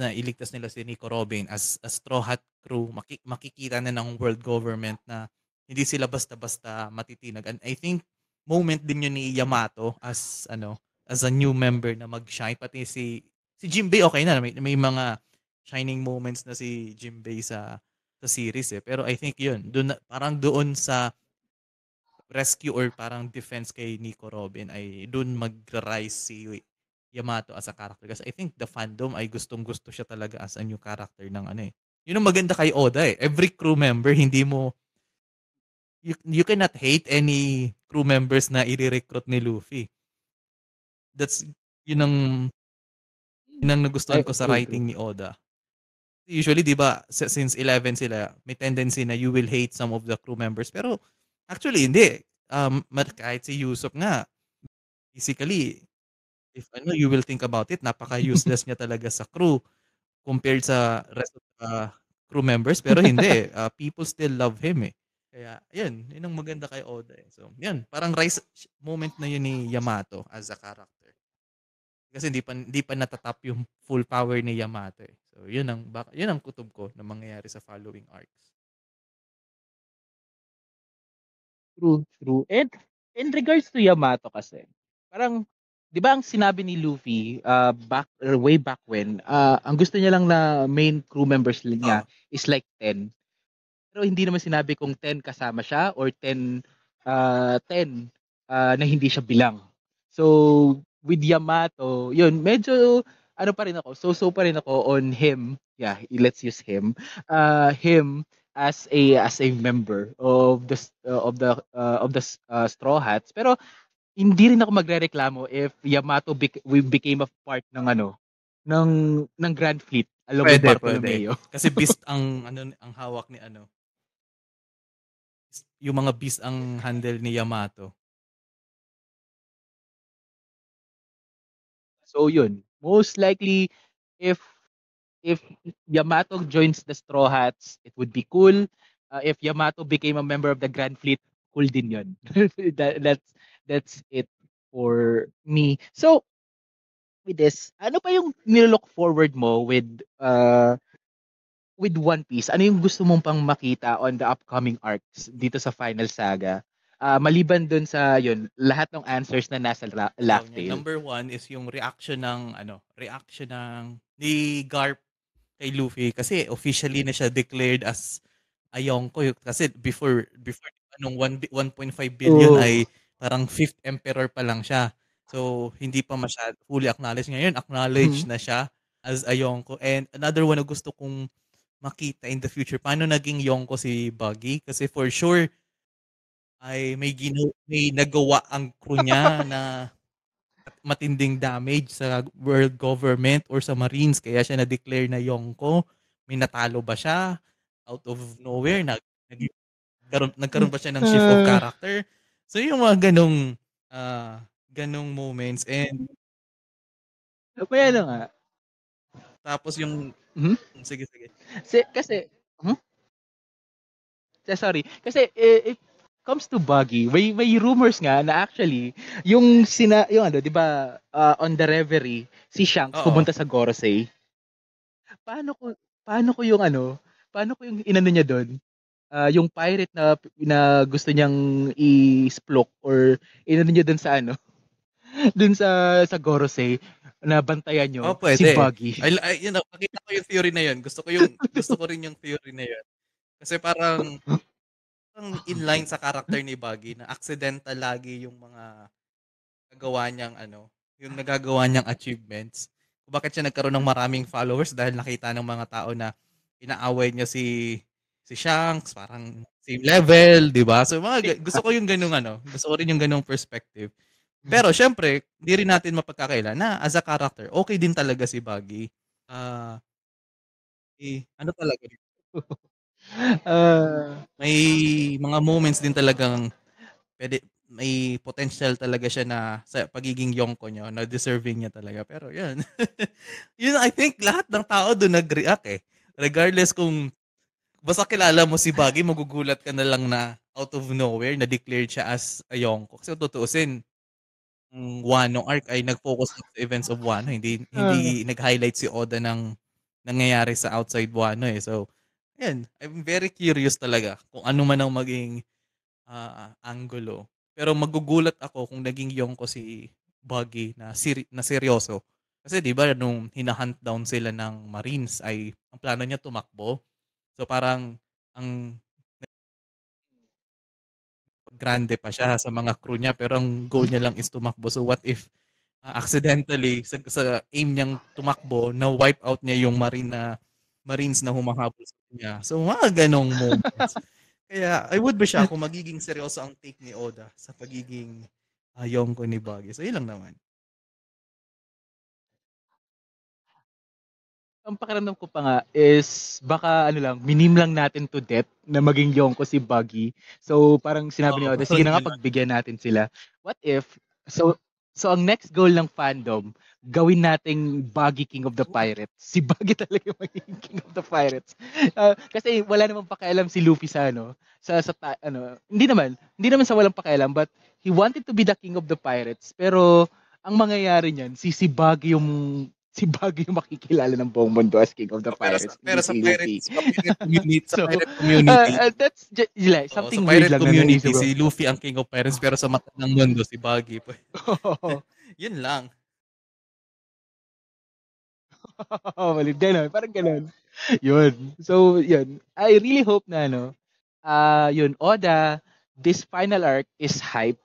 na iligtas nila si Nico Robin as a Straw Hat crew, maki- makikita na ng world government na hindi sila basta-basta matitinag. And I think moment din yun ni Yamato as ano as a new member na mag-shine. Pati si si Jinbei okay na. May, may mga shining moments na si Jinbei sa sa series eh. Pero I think yun doon parang doon sa rescue or parang defense kay Nico Robin ay doon mag-rise si Yamato as a character kasi I think the fandom ay gustong-gusto siya talaga as a new character ng ano eh. Yun ang maganda kay Oda eh. Every crew member hindi mo you, you cannot hate any crew members na i-recruit ni Luffy. That's yun ang yun ang nagustuhan ko sa writing ni Oda. Usually, di ba, si- since 11 sila, may tendency na you will hate some of the crew members. Pero, actually, hindi. Um, kahit si Yusuf nga, basically, if ano, you will think about it, napaka-useless niya talaga sa crew compared sa rest of the crew members. Pero hindi, uh, people still love him eh. Kaya, yun, yun ang maganda kay Oda eh. So, yun, parang rise moment na yun ni Yamato as a character. Kasi hindi pa hindi pa natatap yung full power ni Yamato eh. So, yun ang bak- yun ang kutob ko na mangyayari sa following arcs. True, true. And in regards to Yamato kasi, parang, di ba ang sinabi ni Luffy uh, back or way back when, uh, ang gusto niya lang na main crew members niya is like 10. Pero hindi naman sinabi kung 10 kasama siya or 10 uh, 10 uh, na hindi siya bilang. So, with Yamato, yun, medyo ano pa rin ako, so-so pa rin ako on him. Yeah, let's use him. Uh, him as a as a member of the uh, of the uh, of the uh, Straw Hats pero hindi rin ako magrereklamo if Yamato bec- we became a part ng ano ng ng Grand Fleet along with Pwede, Bartolomeo. Kasi beast ang ano ang hawak ni ano. Yung mga beast ang handle ni Yamato. So yun, most likely if if Yamato joins the Straw Hats, it would be cool. Uh, if Yamato became a member of the Grand Fleet, cool din yun. that, that's that's it for me. So with this, ano pa yung nilook forward mo with uh with One Piece? Ano yung gusto mong pang makita on the upcoming arcs dito sa Final Saga? Uh, maliban dun sa yun, lahat ng answers na nasa la- Laugh Tale. Number one is yung reaction ng ano, reaction ng ni Garp kay Luffy kasi officially na siya declared as a Yonko kasi before before anong 1 1.5 billion Oh. ay parang fifth emperor pa lang siya. So hindi pa masyad fully acknowledged ngayon, acknowledged na siya as a Yonko. And another one na gusto kong makita in the future, paano naging Yonko si Buggy? Kasi for sure ay may gino, may nagawa ang crew niya na matinding damage sa world government or sa Marines kaya siya na-declare na Yonko. May natalo ba siya out of nowhere? Nag, nagkaroon, nagkaroon ba siya ng shift of Ah. character? So yung mga ganong ah, ganong moments and Kaya ano nga, tapos yung Mhm. sige sige. Si, kasi, hmm? Eh, Sorry, kasi eh, it comes to Buggy, may, may rumors nga na actually, yung sina, yung ano, di ba, uh, on the Reverie, si Shanks Oo. pumunta sa Gorosei. Paano ko, paano ko yung ano, paano ko yung inano niya doon? Ah, yung pirate na na gusto niyang i-splock or inano niya doon sa ano, doon sa sa Gorosei na bantayan niyo Oh, pwede. si Buggy. Ay, ay, yun, nakita ko yung theory na yun. Gusto ko yung gusto ko rin yung theory na yun. Kasi parang parang inline sa character ni Buggy na accidental lagi yung mga nagawa niyang ano, yung nagagawa niyang achievements. Kung bakit siya nagkaroon ng maraming followers dahil nakita ng mga tao na inaaway niya si si Shanks, parang same level, 'di ba? So mga ga- gusto ko yung ganung ano, gusto ko rin yung ganung perspective. Pero siyempre, hindi rin natin mapagkakailan na as a character, okey din talaga si Buggy. Ah eh, ano talaga Ah. may mga moments din talagang puwede may potential talaga siya na sa pagiging Yonko niya na deserving niya talaga. Pero 'yun, 'yun I think lahat ng tao dun nag-react, eh. Regardless kung basta kilala mo si Buggy magugulat ka na lang na out of nowhere na-declared siya as a Yonko. Kasi tutuusin, ang Wano arc ay nag-focus sa events of Wano, hindi hindi nag-highlight si Oda ng nangyayari sa outside Wano, eh. So, ayun, I'm very curious talaga kung ano man ang maging, ah, anggulo. Pero magugulat ako kung naging Yonko si Buggy na seri na seryoso. Kasi 'di ba nung hina-hunt down sila ng marines ay ang plano niya tumakbo. So, parang ang grande pa siya sa mga crew niya pero ang goal niya lang is tumakbo. So, what if, ah, accidentally sa sa aim niyang tumakbo na-wipe out niya yung marine na marines na humahabol sa kanya. So, mga gano'ng moments. Kaya I would be shocked kung magiging seryoso ang take ni Oda sa pagiging, ah, Yonko ni Buggy. So, yun lang naman. Ang pakiramdam ko pa nga is baka ano lang, mineme lang natin to death na maging Yonko si Buggy. So, parang sinabi ni Oda, "Sige na nga, pagbigyan natin sila." What if so so ang next goal ng fandom, gawin nating Buggy King of the Pirates. Si Buggy talaga yung magiging King of the Pirates. Ah, kasi wala namang pakialam si Luffy sa ano, sa sa ta ano, hindi naman, hindi naman sa walang pakialam but he wanted to be the King of the Pirates. Pero ang mangyayari niyan, si si Buggy yung si yung makikilala ng buong mundo as King of the Oh, pero sa Pirates, pero sa Luffy. pirates sa pirate community sa So, pirate community ah, that's ju like something sa weird pirate lang na community naisip ko. si Luffy ang King of Pirates pero sa mata ng mundo si Buggy. Oo. Yun lang. Balik gano'n, parang gano'n. Yun. So, yun. I really hope na ano, ah, yun, Oda, this final arc is hype.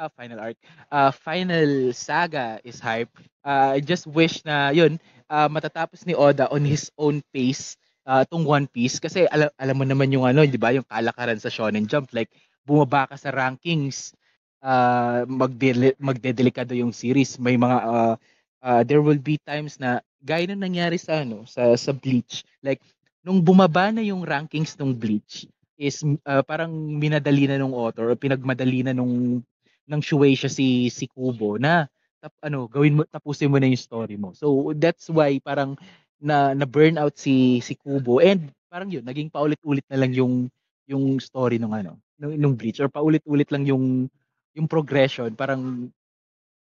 Ah, final arc. Ah, final saga is hype. Ah, I just wish na yun, ah, matatapos ni Oda on his own pace, ah, 'tong One Piece. Kasi ala alam mo naman yung ano, 'di ba, yung kalakaran sa Shonen Jump, like bumaba ka sa rankings, ah, magdele magdedelikado yung series. May mga, ah, ah, there will be times na gaya ng nangyari sa ano, sa sa Bleach. Like nung bumaba na yung rankings nung Bleach is, ah, parang minadali na nung author o pinagmadali na nung ng Shueisha si si Kubo na tap ano, gawin mo tapusin mo na yung story mo. So, that's why parang na na-burnout si si Kubo and parang yun, naging paulit-ulit na lang yung yung story nung ano, nung nung Bleach or paulit-ulit lang yung yung progression. Parang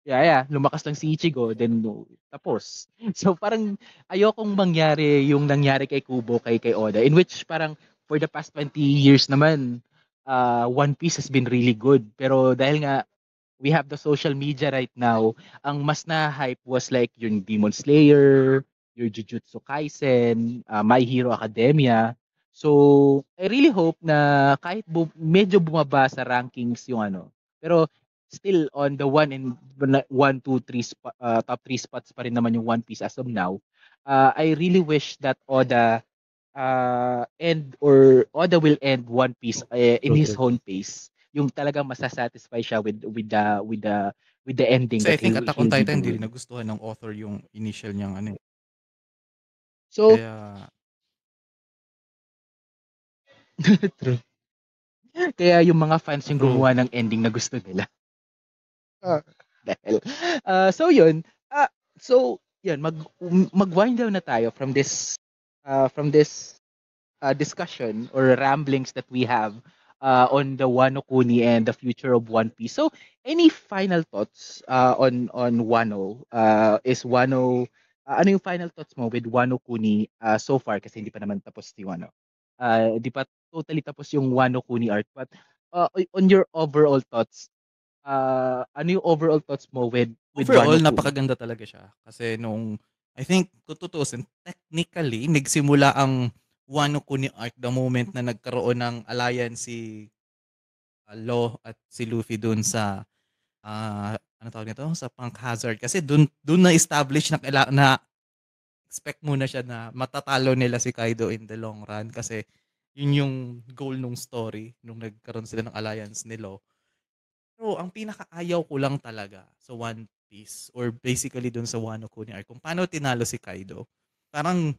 yeah, yeah, lumakas lang si Ichigo then no, tapos. So, parang ayokong mangyari yung nangyari kay Kubo kay kay Oda in which parang for the past 20 years naman, ah, One Piece has been really good. Pero dahil nga we have the social media right now, ang mas na-hype was like yung Demon Slayer, yung Jujutsu Kaisen, ah, My Hero Academia. So, I really hope na kahit bu medyo bumaba sa rankings yung ano, pero still on the 1 and 1, 2, 3 spo ah, top 3 spots pa rin naman yung One Piece as of now. Ah, I really wish that Oda, ah, end or Oda will end One Piece, eh, in his own pace. Yung talagang masa-satisfy siya with with the with the with the ending Kasi I think Attack on Titan hindi nagustuhan ng author yung initial niyang ano, eh. So Kaya True. Kaya yung mga fans yung gumawa ng ending na gusto nila. Ah, dahil ah, so yun, ah, so yun mag mag-wind down na tayo from this ah, from this ah, discussion or ramblings that we have ah, on the Wano Kuni and the future of One Piece. So, any final thoughts ah, on on Wano? Ah, is Wano ah, ano yung final thoughts mo with Wano Kuni ah, so far kasi hindi pa naman tapos yung ano, ah, di pa totally tapos yung Wano Kuni arc but ah, on your overall thoughts, ah, ano yung overall thoughts mo with with Overall, Wano napakaganda talaga siya. Kasi nung I think kung tutuusin, technically nagsimula ang Wano Kuni arc the moment na nagkaroon ng alliance si ah, Law at si Luffy dun sa ah, anong tawag nito, sa Punk Hazard. Kasi dun dun na-establish na na expect muna siya na matatalo nila si Kaido in the long run kasi yun yung goal nung story nung nagkaroon sila ng alliance ni Law. Pero ang pinakaayaw ko lang talaga sa One Piece or basically dun sa Wano Kuni arc kung paano tinalo si Kaido. Parang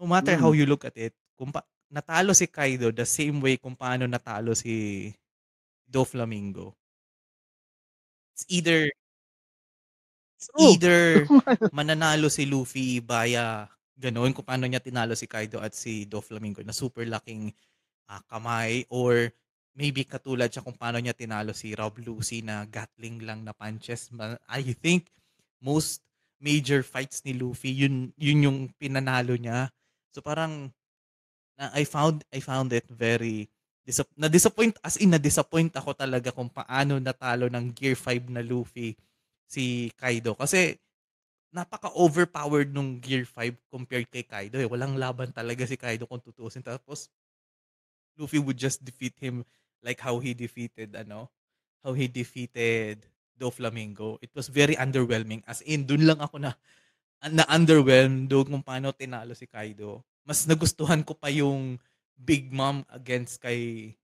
no matter how Hmm. you look at it, kung pa natalo si Kaido the same way kung paano natalo si Doflamingo. It's either it's either mananalo si Luffy via gano'n kung paano niya tinalo si Kaido at si Doflamingo na super laking, ah, kamay or maybe katulad siya kung paano niya tinalo si Rob Lucci na Gatling lang na punches. I think most major fights ni Luffy yun yun yung pinanalo niya. So parang na I found I found it very disap na-disappoint as in na-disappoint ako talaga kung paano natalo ng Gear 5 na Luffy si Kaido. Kasi napaka-overpowered nung Gear 5 compared kay Kaido, eh. Walang laban talaga si Kaido kung tutuusin tapos Luffy would just defeat him like how he defeated ano, how he defeated Doflamingo. It was very underwhelming as in dun lang ako na na-underwhelmed dun kung paano tinalo si Kaido. Mas nagustuhan ko pa yung Big Mom against kay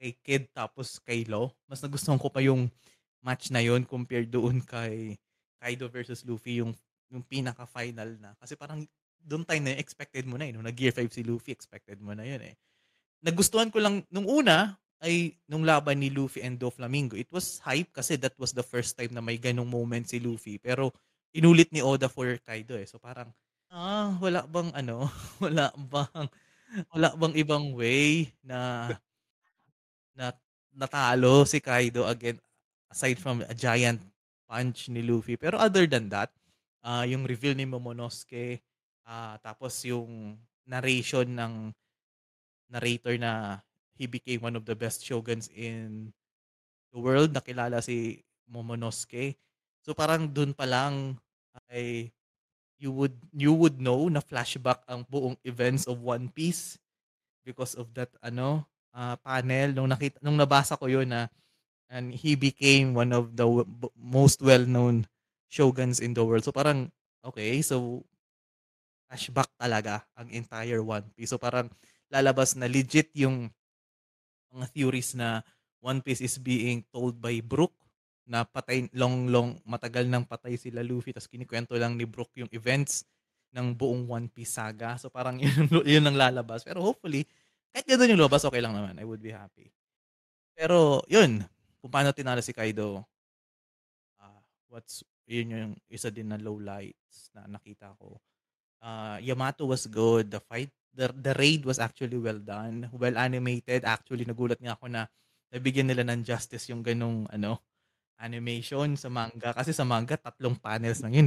kay Kid tapos kay Law. Mas nagustuhan ko pa yung match na yun compared doon kay Kaido versus Luffy yung yung pinaka-final na. Kasi parang dun time na expected mo na, eh, nung nag-Gear 5 si Luffy, expected mo na yun, eh. Nagustuhan ko lang nung una ay nung laban ni Luffy and Doflamingo. It was hype kasi that was the first time na may ganong moment si Luffy. Pero inulit ni Oda for Kaido, eh. So parang, ah, wala bang ano, wala bang wala bang ibang way na na natalo si Kaido again aside from a giant punch ni Luffy. Pero other than that, ah, yung reveal ni Momonosuke, ah, tapos yung narration ng narrator na he became one of the best shoguns in the world, nakilala si Momonosuke. So parang dun pa lang ay you would you would know na flashback ang buong events of One Piece because of that ano, ah, panel nung nakita nung nabasa ko yun na and he became one of the w most well-known shoguns in the world. So parang, okey, so flashback talaga ang entire One Piece. So parang lalabas na legit yung mga theories na One Piece is being told by Brook na patay long long matagal ng patay sila Luffy ta's kinukuwento lang ni Brook yung events ng buong One Piece saga. So parang yun yun ang lalabas. Pero hopefully, kahit ganun yung lumabas, okey lang naman. I would be happy. Pero yun, kung paano tinalo si Kaido ah, what's yun yung isa din na lowlights na nakita ko. Ah, Yamato was good. The fight the the raid was actually well done, well animated. Actually, nagulat nga ako na nabigyan nila ng justice yung ganong ano, animation sa manga. Kasi sa manga tatlong panels lang yun.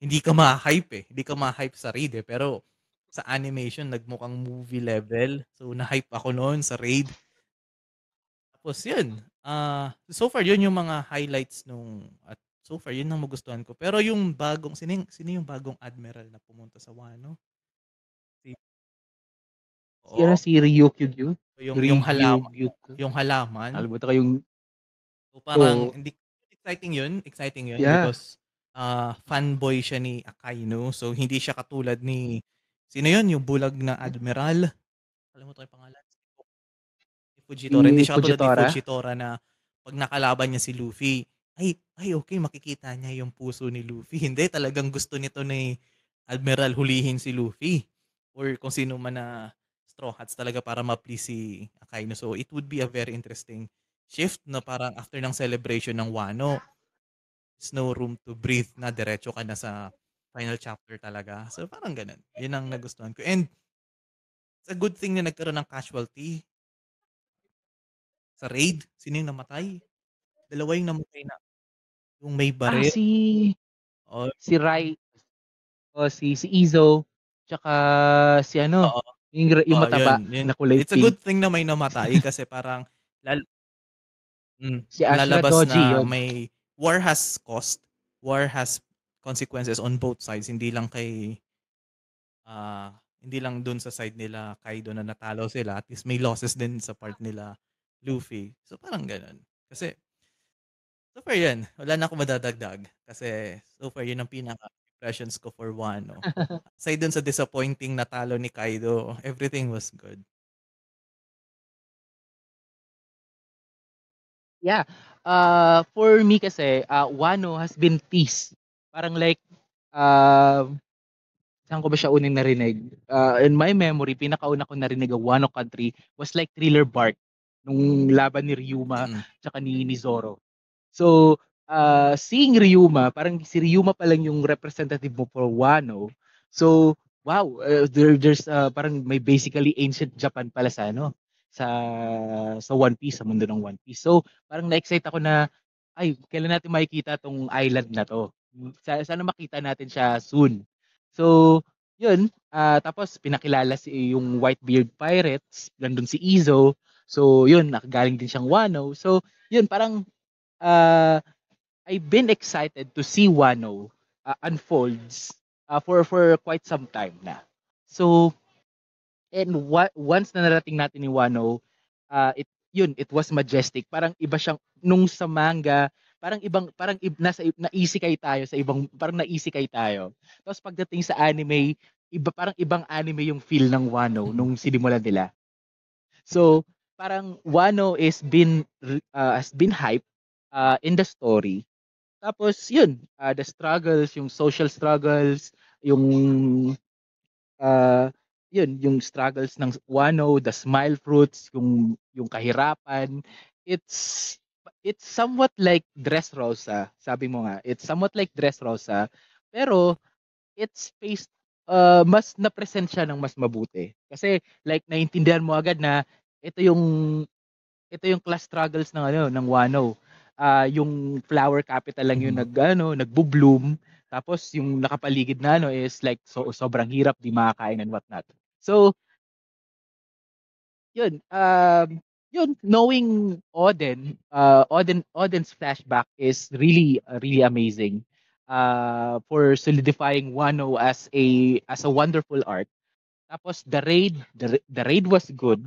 Hindi ka maha-hype, eh. Hindi ka maha-hype sa raid, eh. Pero sa animation nagmukhang movie level. So na-hype ako nun sa raid. Tapos yun, ah, so far yun yung mga highlights nung at so far yun ang magustuhan ko. Pero yung bagong sino sino yung bagong admiral na pumunta sa Wano? Si Si ano, Oo. si Ryukyu-gyu? Yung yung halama Ryugyugyuko? yung halaman. Nakalimutan ko yung So parang Oo. hindi exciting yun, exciting yun Yeah. because, ah, fanboy siya ni Akainu. So hindi siya katulad ni sino yun, yung bulag na admiral? Nakalimutan ko yung pangalan. Si Fujitora. Hindi Si siya katulad ni Fujitora? Fujitora na 'pag nakalaban niya si Luffy, ay ay okey makikita niya yung puso ni Luffy. Hindi, talagang gusto nito ni admiral hulihin si Luffy or kung sino man na Straw Hats talaga para ma-please si Akainu. So it would be a very interesting shift na parang after ng celebration ng Wano, there's no room to breathe na diretso ka na sa final chapter talaga. So parang ganun, yun ang nagustuhan ko and it's a good thing na nagkaroon ng casualty. Sa raid, sino yung namatay? Dalawa yung namatay na yung may Ah, baril. si Oo. si Rai o si si Izo, tsaka si ano, Oo. Yung ra yung Oo, mataba yun yun. na kulay It's a pink. good thing na may namatay kasi parang lal hmm, Si Ashura lalabas Doji, na yun. may war has cost, war has consequences on both sides. Hindi lang kay ah, hindi lang dun sa side nila Kaido na natalo sila, at least may losses din sa part nila Luffy. So parang ganun. Kasi so far yun, wala na akong madadagdag kasi so far yun ang pinaka-impressions ko for Wano. Aside dun sa disappointing na talo ni Kaido, everything was good. Yeah. Uh, for me kasi, uh, Wano has been peace. Parang like, uh, saan ko ba siya unang narinig? Uh, in my memory, pinakauna ko narinig ang Wano Country was like Thriller Bark nung laban ni Ryuma Mm. tsaka ni, ni Zoro. So, uh, seeing Ryuma, parang si Ryuma pa lang yung representative mo for Wano. So, wow, uh, there, there's uh, parang may basically ancient Japan pala sa ano, sa sa One Piece, sa mundo ng One Piece. So, parang na-excite ako na ay, kailan natin makikita tong island na to? Sa, sana makita natin siya soon. So, yun, uh, tapos pinakilala si yung Whitebeard Pirates, nandun si Izo. So, yun, nakagaling din siyang Wano. So, yun, parang uh, I've been excited to see Wano uh, unfolds uh, for for quite some time na. So, and what once na narating natin ni Wano, uh, it yun, it was majestic. Parang iba siyang nung sa manga, parang ibang parang ib, nasa naisikay tayo sa ibang parang naisikay tayo. Tapos pagdating sa anime, iba parang ibang anime yung feel ng Wano nung sinimulan nila. So, parang Wano is been uh, has been hype uh, in the story. Tapos yun, uh, the struggles, yung social struggles, yung uh, yun, yung struggles ng Wano, the smile fruits, yung yung kahirapan. It's it's somewhat like Dressrosa, sabi mo nga. It's somewhat like Dressrosa, pero it's based uh, mas na-present siya ng mas mabuti. Kasi like naintindihan mo agad na ito yung ito yung class struggles ng ano ng Wano. Uh, yung flower capital lang yung nag ano, nagbo-bloom. Tapos yung nakapaligid na ano is like so sobrang hirap di makakain and whatnot. So yun, um yun knowing Oden, uh Oden Oden's flashback is really uh, really amazing. Uh for solidifying Wano as a as a wonderful art. Tapos the raid, the, the raid was good.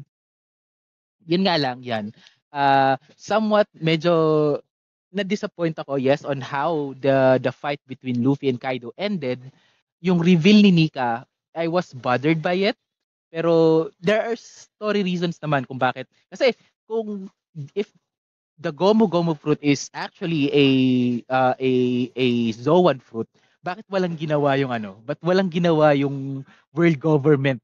Yun nga lang yan. Uh somewhat medyo na-disappoint ako, yes, on how the the fight between Luffy and Kaido ended. Yung reveal ni Nika, I was bothered by it. Pero there are story reasons naman kung bakit. Kasi kung if the Gomu Gomu fruit is actually a uh, a a Zoan fruit, bakit walang ginawa yung ano? But walang ginawa yung world government?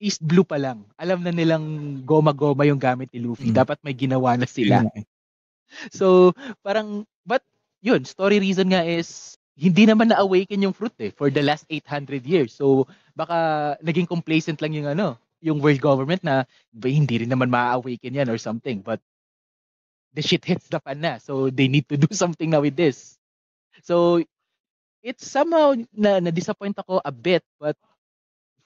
East Blue pa lang. Alam na nilang goma-goma yung gamit ni Luffy. Mm. Dapat may ginawa na sila. Eh. So, parang, but, yun, story reason nga is, hindi naman na-awaken yung fruit eh, for the last 800 years. So, baka naging complacent lang yung ano, yung world government na, ba, hindi rin naman ma-awaken yan or something. But, the shit hits the fan na. So, they need to do something now with this. So, it's somehow na, na-disappoint ako a bit, but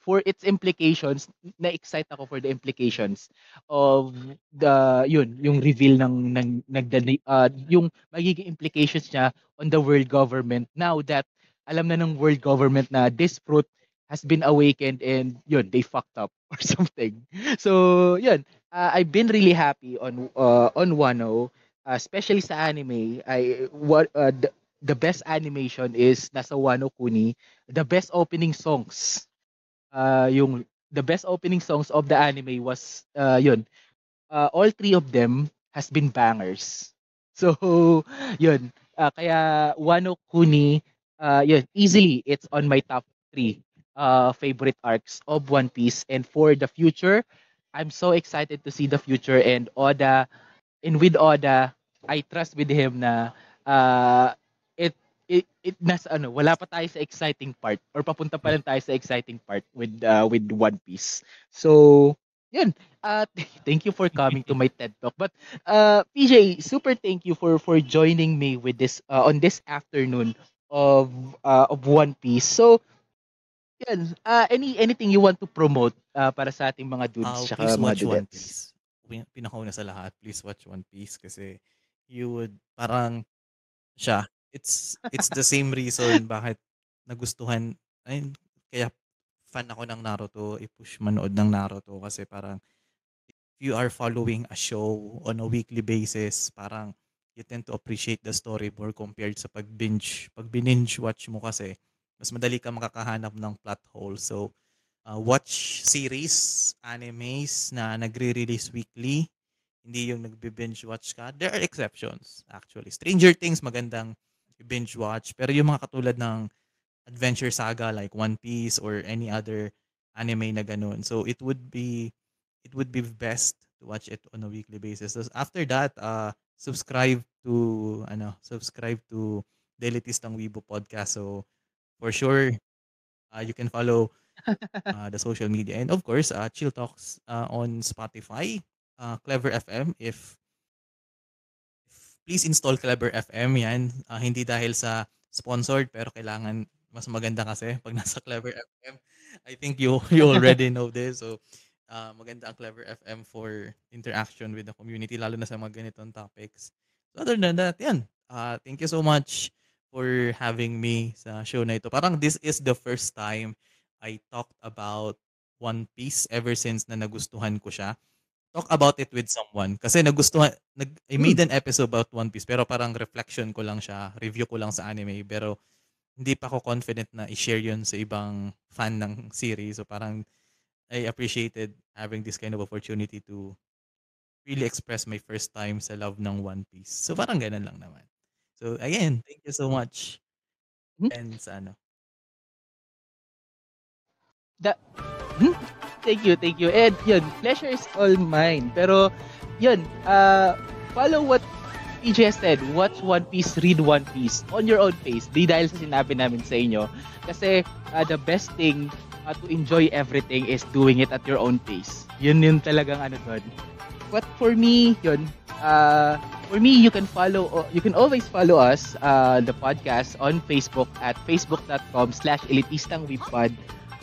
for its implications, na-excite ako for the implications of the yun, yung reveal ng ng nagdani uh, yung magiging implications niya on the world government now that alam na ng world government na this fruit has been awakened and yun, they fucked up or something. So, yun, uh, I've been really happy on uh, on Wano, uh, especially sa anime. I what uh, the, the best animation is nasa Wano Kuni. The best opening songs uh, yung the best opening songs of the anime was uh, yun. Uh, all three of them has been bangers. So, yun. Uh, kaya Wano Kuni, uh, yun, easily it's on my top three uh, favorite arcs of One Piece. And for the future, I'm so excited to see the future and Oda, and with Oda, I trust with him na uh, it it, nas ano wala pa tayo sa exciting part or papunta pa lang tayo sa exciting part with uh, with One Piece. So, yun. Uh, thank you for coming to my TED Talk. But uh, PJ, super thank you for for joining me with this uh, on this afternoon of uh, of One Piece. So, yan. Uh, any anything you want to promote uh, para sa ating mga dudes Uh, please mga watch One dudettes? Piece. Pinakauna sa lahat, please watch One Piece kasi you would parang siya. It's it's the same reason bakit nagustuhan ay kaya fan ako ng Naruto, i-push manood ng Naruto kasi parang if you are following a show on a weekly basis, parang you tend to appreciate the story more compared sa pag binge. Pag binge watch mo kasi, mas madali ka makakahanap ng plot hole. So, uh, watch series, animes na nagre-release weekly. hindi yung nagbe-binge watch ka. There are exceptions actually. Stranger Things magandang binge watch pero yung mga katulad ng adventure saga like One Piece or any other anime na ganun. So it would be it would be best to watch it on a weekly basis. So after that, uh subscribe to ano, subscribe to the Elitistang Weibo podcast. So for sure, uh, you can follow uh, the social media and of course, uh, Chill Talks uh, on Spotify, uh, Clever FM if please install Clever FM yan. Uh, hindi dahil sa sponsored pero kailangan mas maganda kasi pag nasa Clever FM. I think you you already know this. So uh, maganda ang Clever FM for interaction with the community lalo na sa mga ganitong topics. So other than that, yan. Uh, thank you so much for having me sa show na ito. Parang this is the first time I talked about One Piece ever since na nagustuhan ko siya. Talk about it with someone. Kasi nagustuhan, nag, I made an episode about One Piece pero parang reflection ko lang siya, review ko lang sa anime. Pero hindi pa ako confident na i-share yun sa ibang fan ng series. So parang I appreciated having this kind of opportunity to really express my first time sa love ng One Piece. So parang ganun lang naman. So again, thank you so much. Hmm? And sa ano. Da- Hmm? Thank you, thank you. And yun, pleasure is all mine. Pero yun, uh, follow what PJ said. Watch One Piece, read One Piece on your own pace. Di dahil sa sinabi namin sa inyo. Kasi uh, the best thing uh, to enjoy everything is doing it at your own pace. Yun yun talagang ano doon. But for me, yun, uh, for me, you can follow, you can always follow us, uh, the podcast on Facebook at facebook.com slash elitistangwebpod.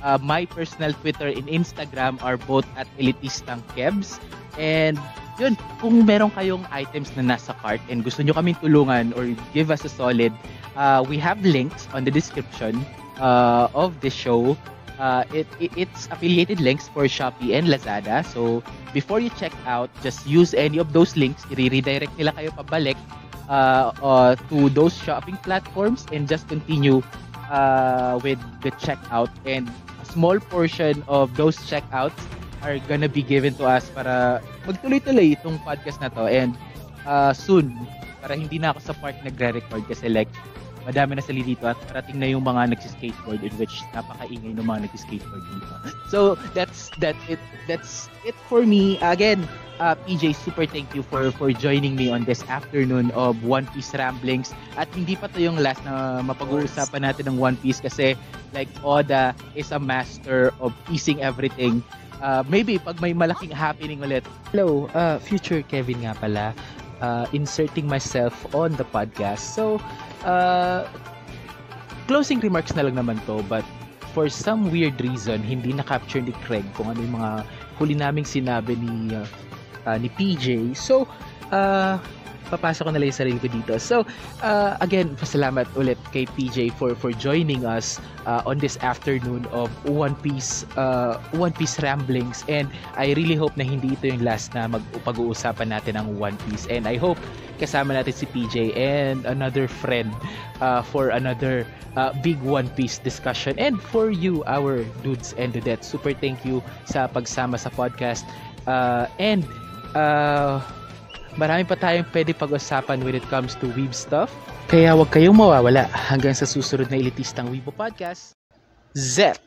Uh, my personal Twitter and Instagram are both at elitistang kebs. And yun, kung meron kayong items na nasa cart and gusto nyo kaming tulungan or give us a solid, uh, we have links on the description uh, of the show. Uh, it, it it's affiliated links for Shopee and Lazada. So before you check out, just use any of those links. I-redirect nila kayo pabalik uh, uh, to those shopping platforms and just continue uh, with the checkout. And small portion of those checkouts are gonna be given to us para magtuloy-tuloy itong podcast na to. And uh, soon, para hindi na ako sa part nagre-record kasi like madami na sali dito at parating na yung mga nagsi-skateboard in which napakaingay ng mga nagsi-skateboard dito. So that's that it that's it for me. Again, uh, PJ, super thank you for for joining me on this afternoon of One Piece Ramblings. At hindi pa to yung last na mapag-uusapan natin ng One Piece kasi like Oda is a master of piecing everything. Uh, maybe pag may malaking happening ulit. Hello, uh, future Kevin nga pala. Uh, inserting myself on the podcast. So, uh, closing remarks na lang naman to but for some weird reason hindi na-capture ni Craig kung ano yung mga huli naming sinabi ni uh, uh, ni PJ. So, uh, papasok ko na lang yung sarili ko dito. So, uh, again, pasalamat ulit kay PJ for for joining us uh, on this afternoon of One Piece uh, One Piece ramblings. And I really hope na hindi ito yung last na magpag-uusapan natin ng One Piece. And I hope kasama natin si PJ and another friend uh, for another uh, big One Piece discussion. And for you our dudes and dudettes super thank you sa pagsama sa podcast. Uh, and uh, marami pa tayong pwede pag-usapan when it comes to weeb stuff. Kaya huwag kayong mawawala hanggang sa susunod na elitistang Weibo Podcast. Zet!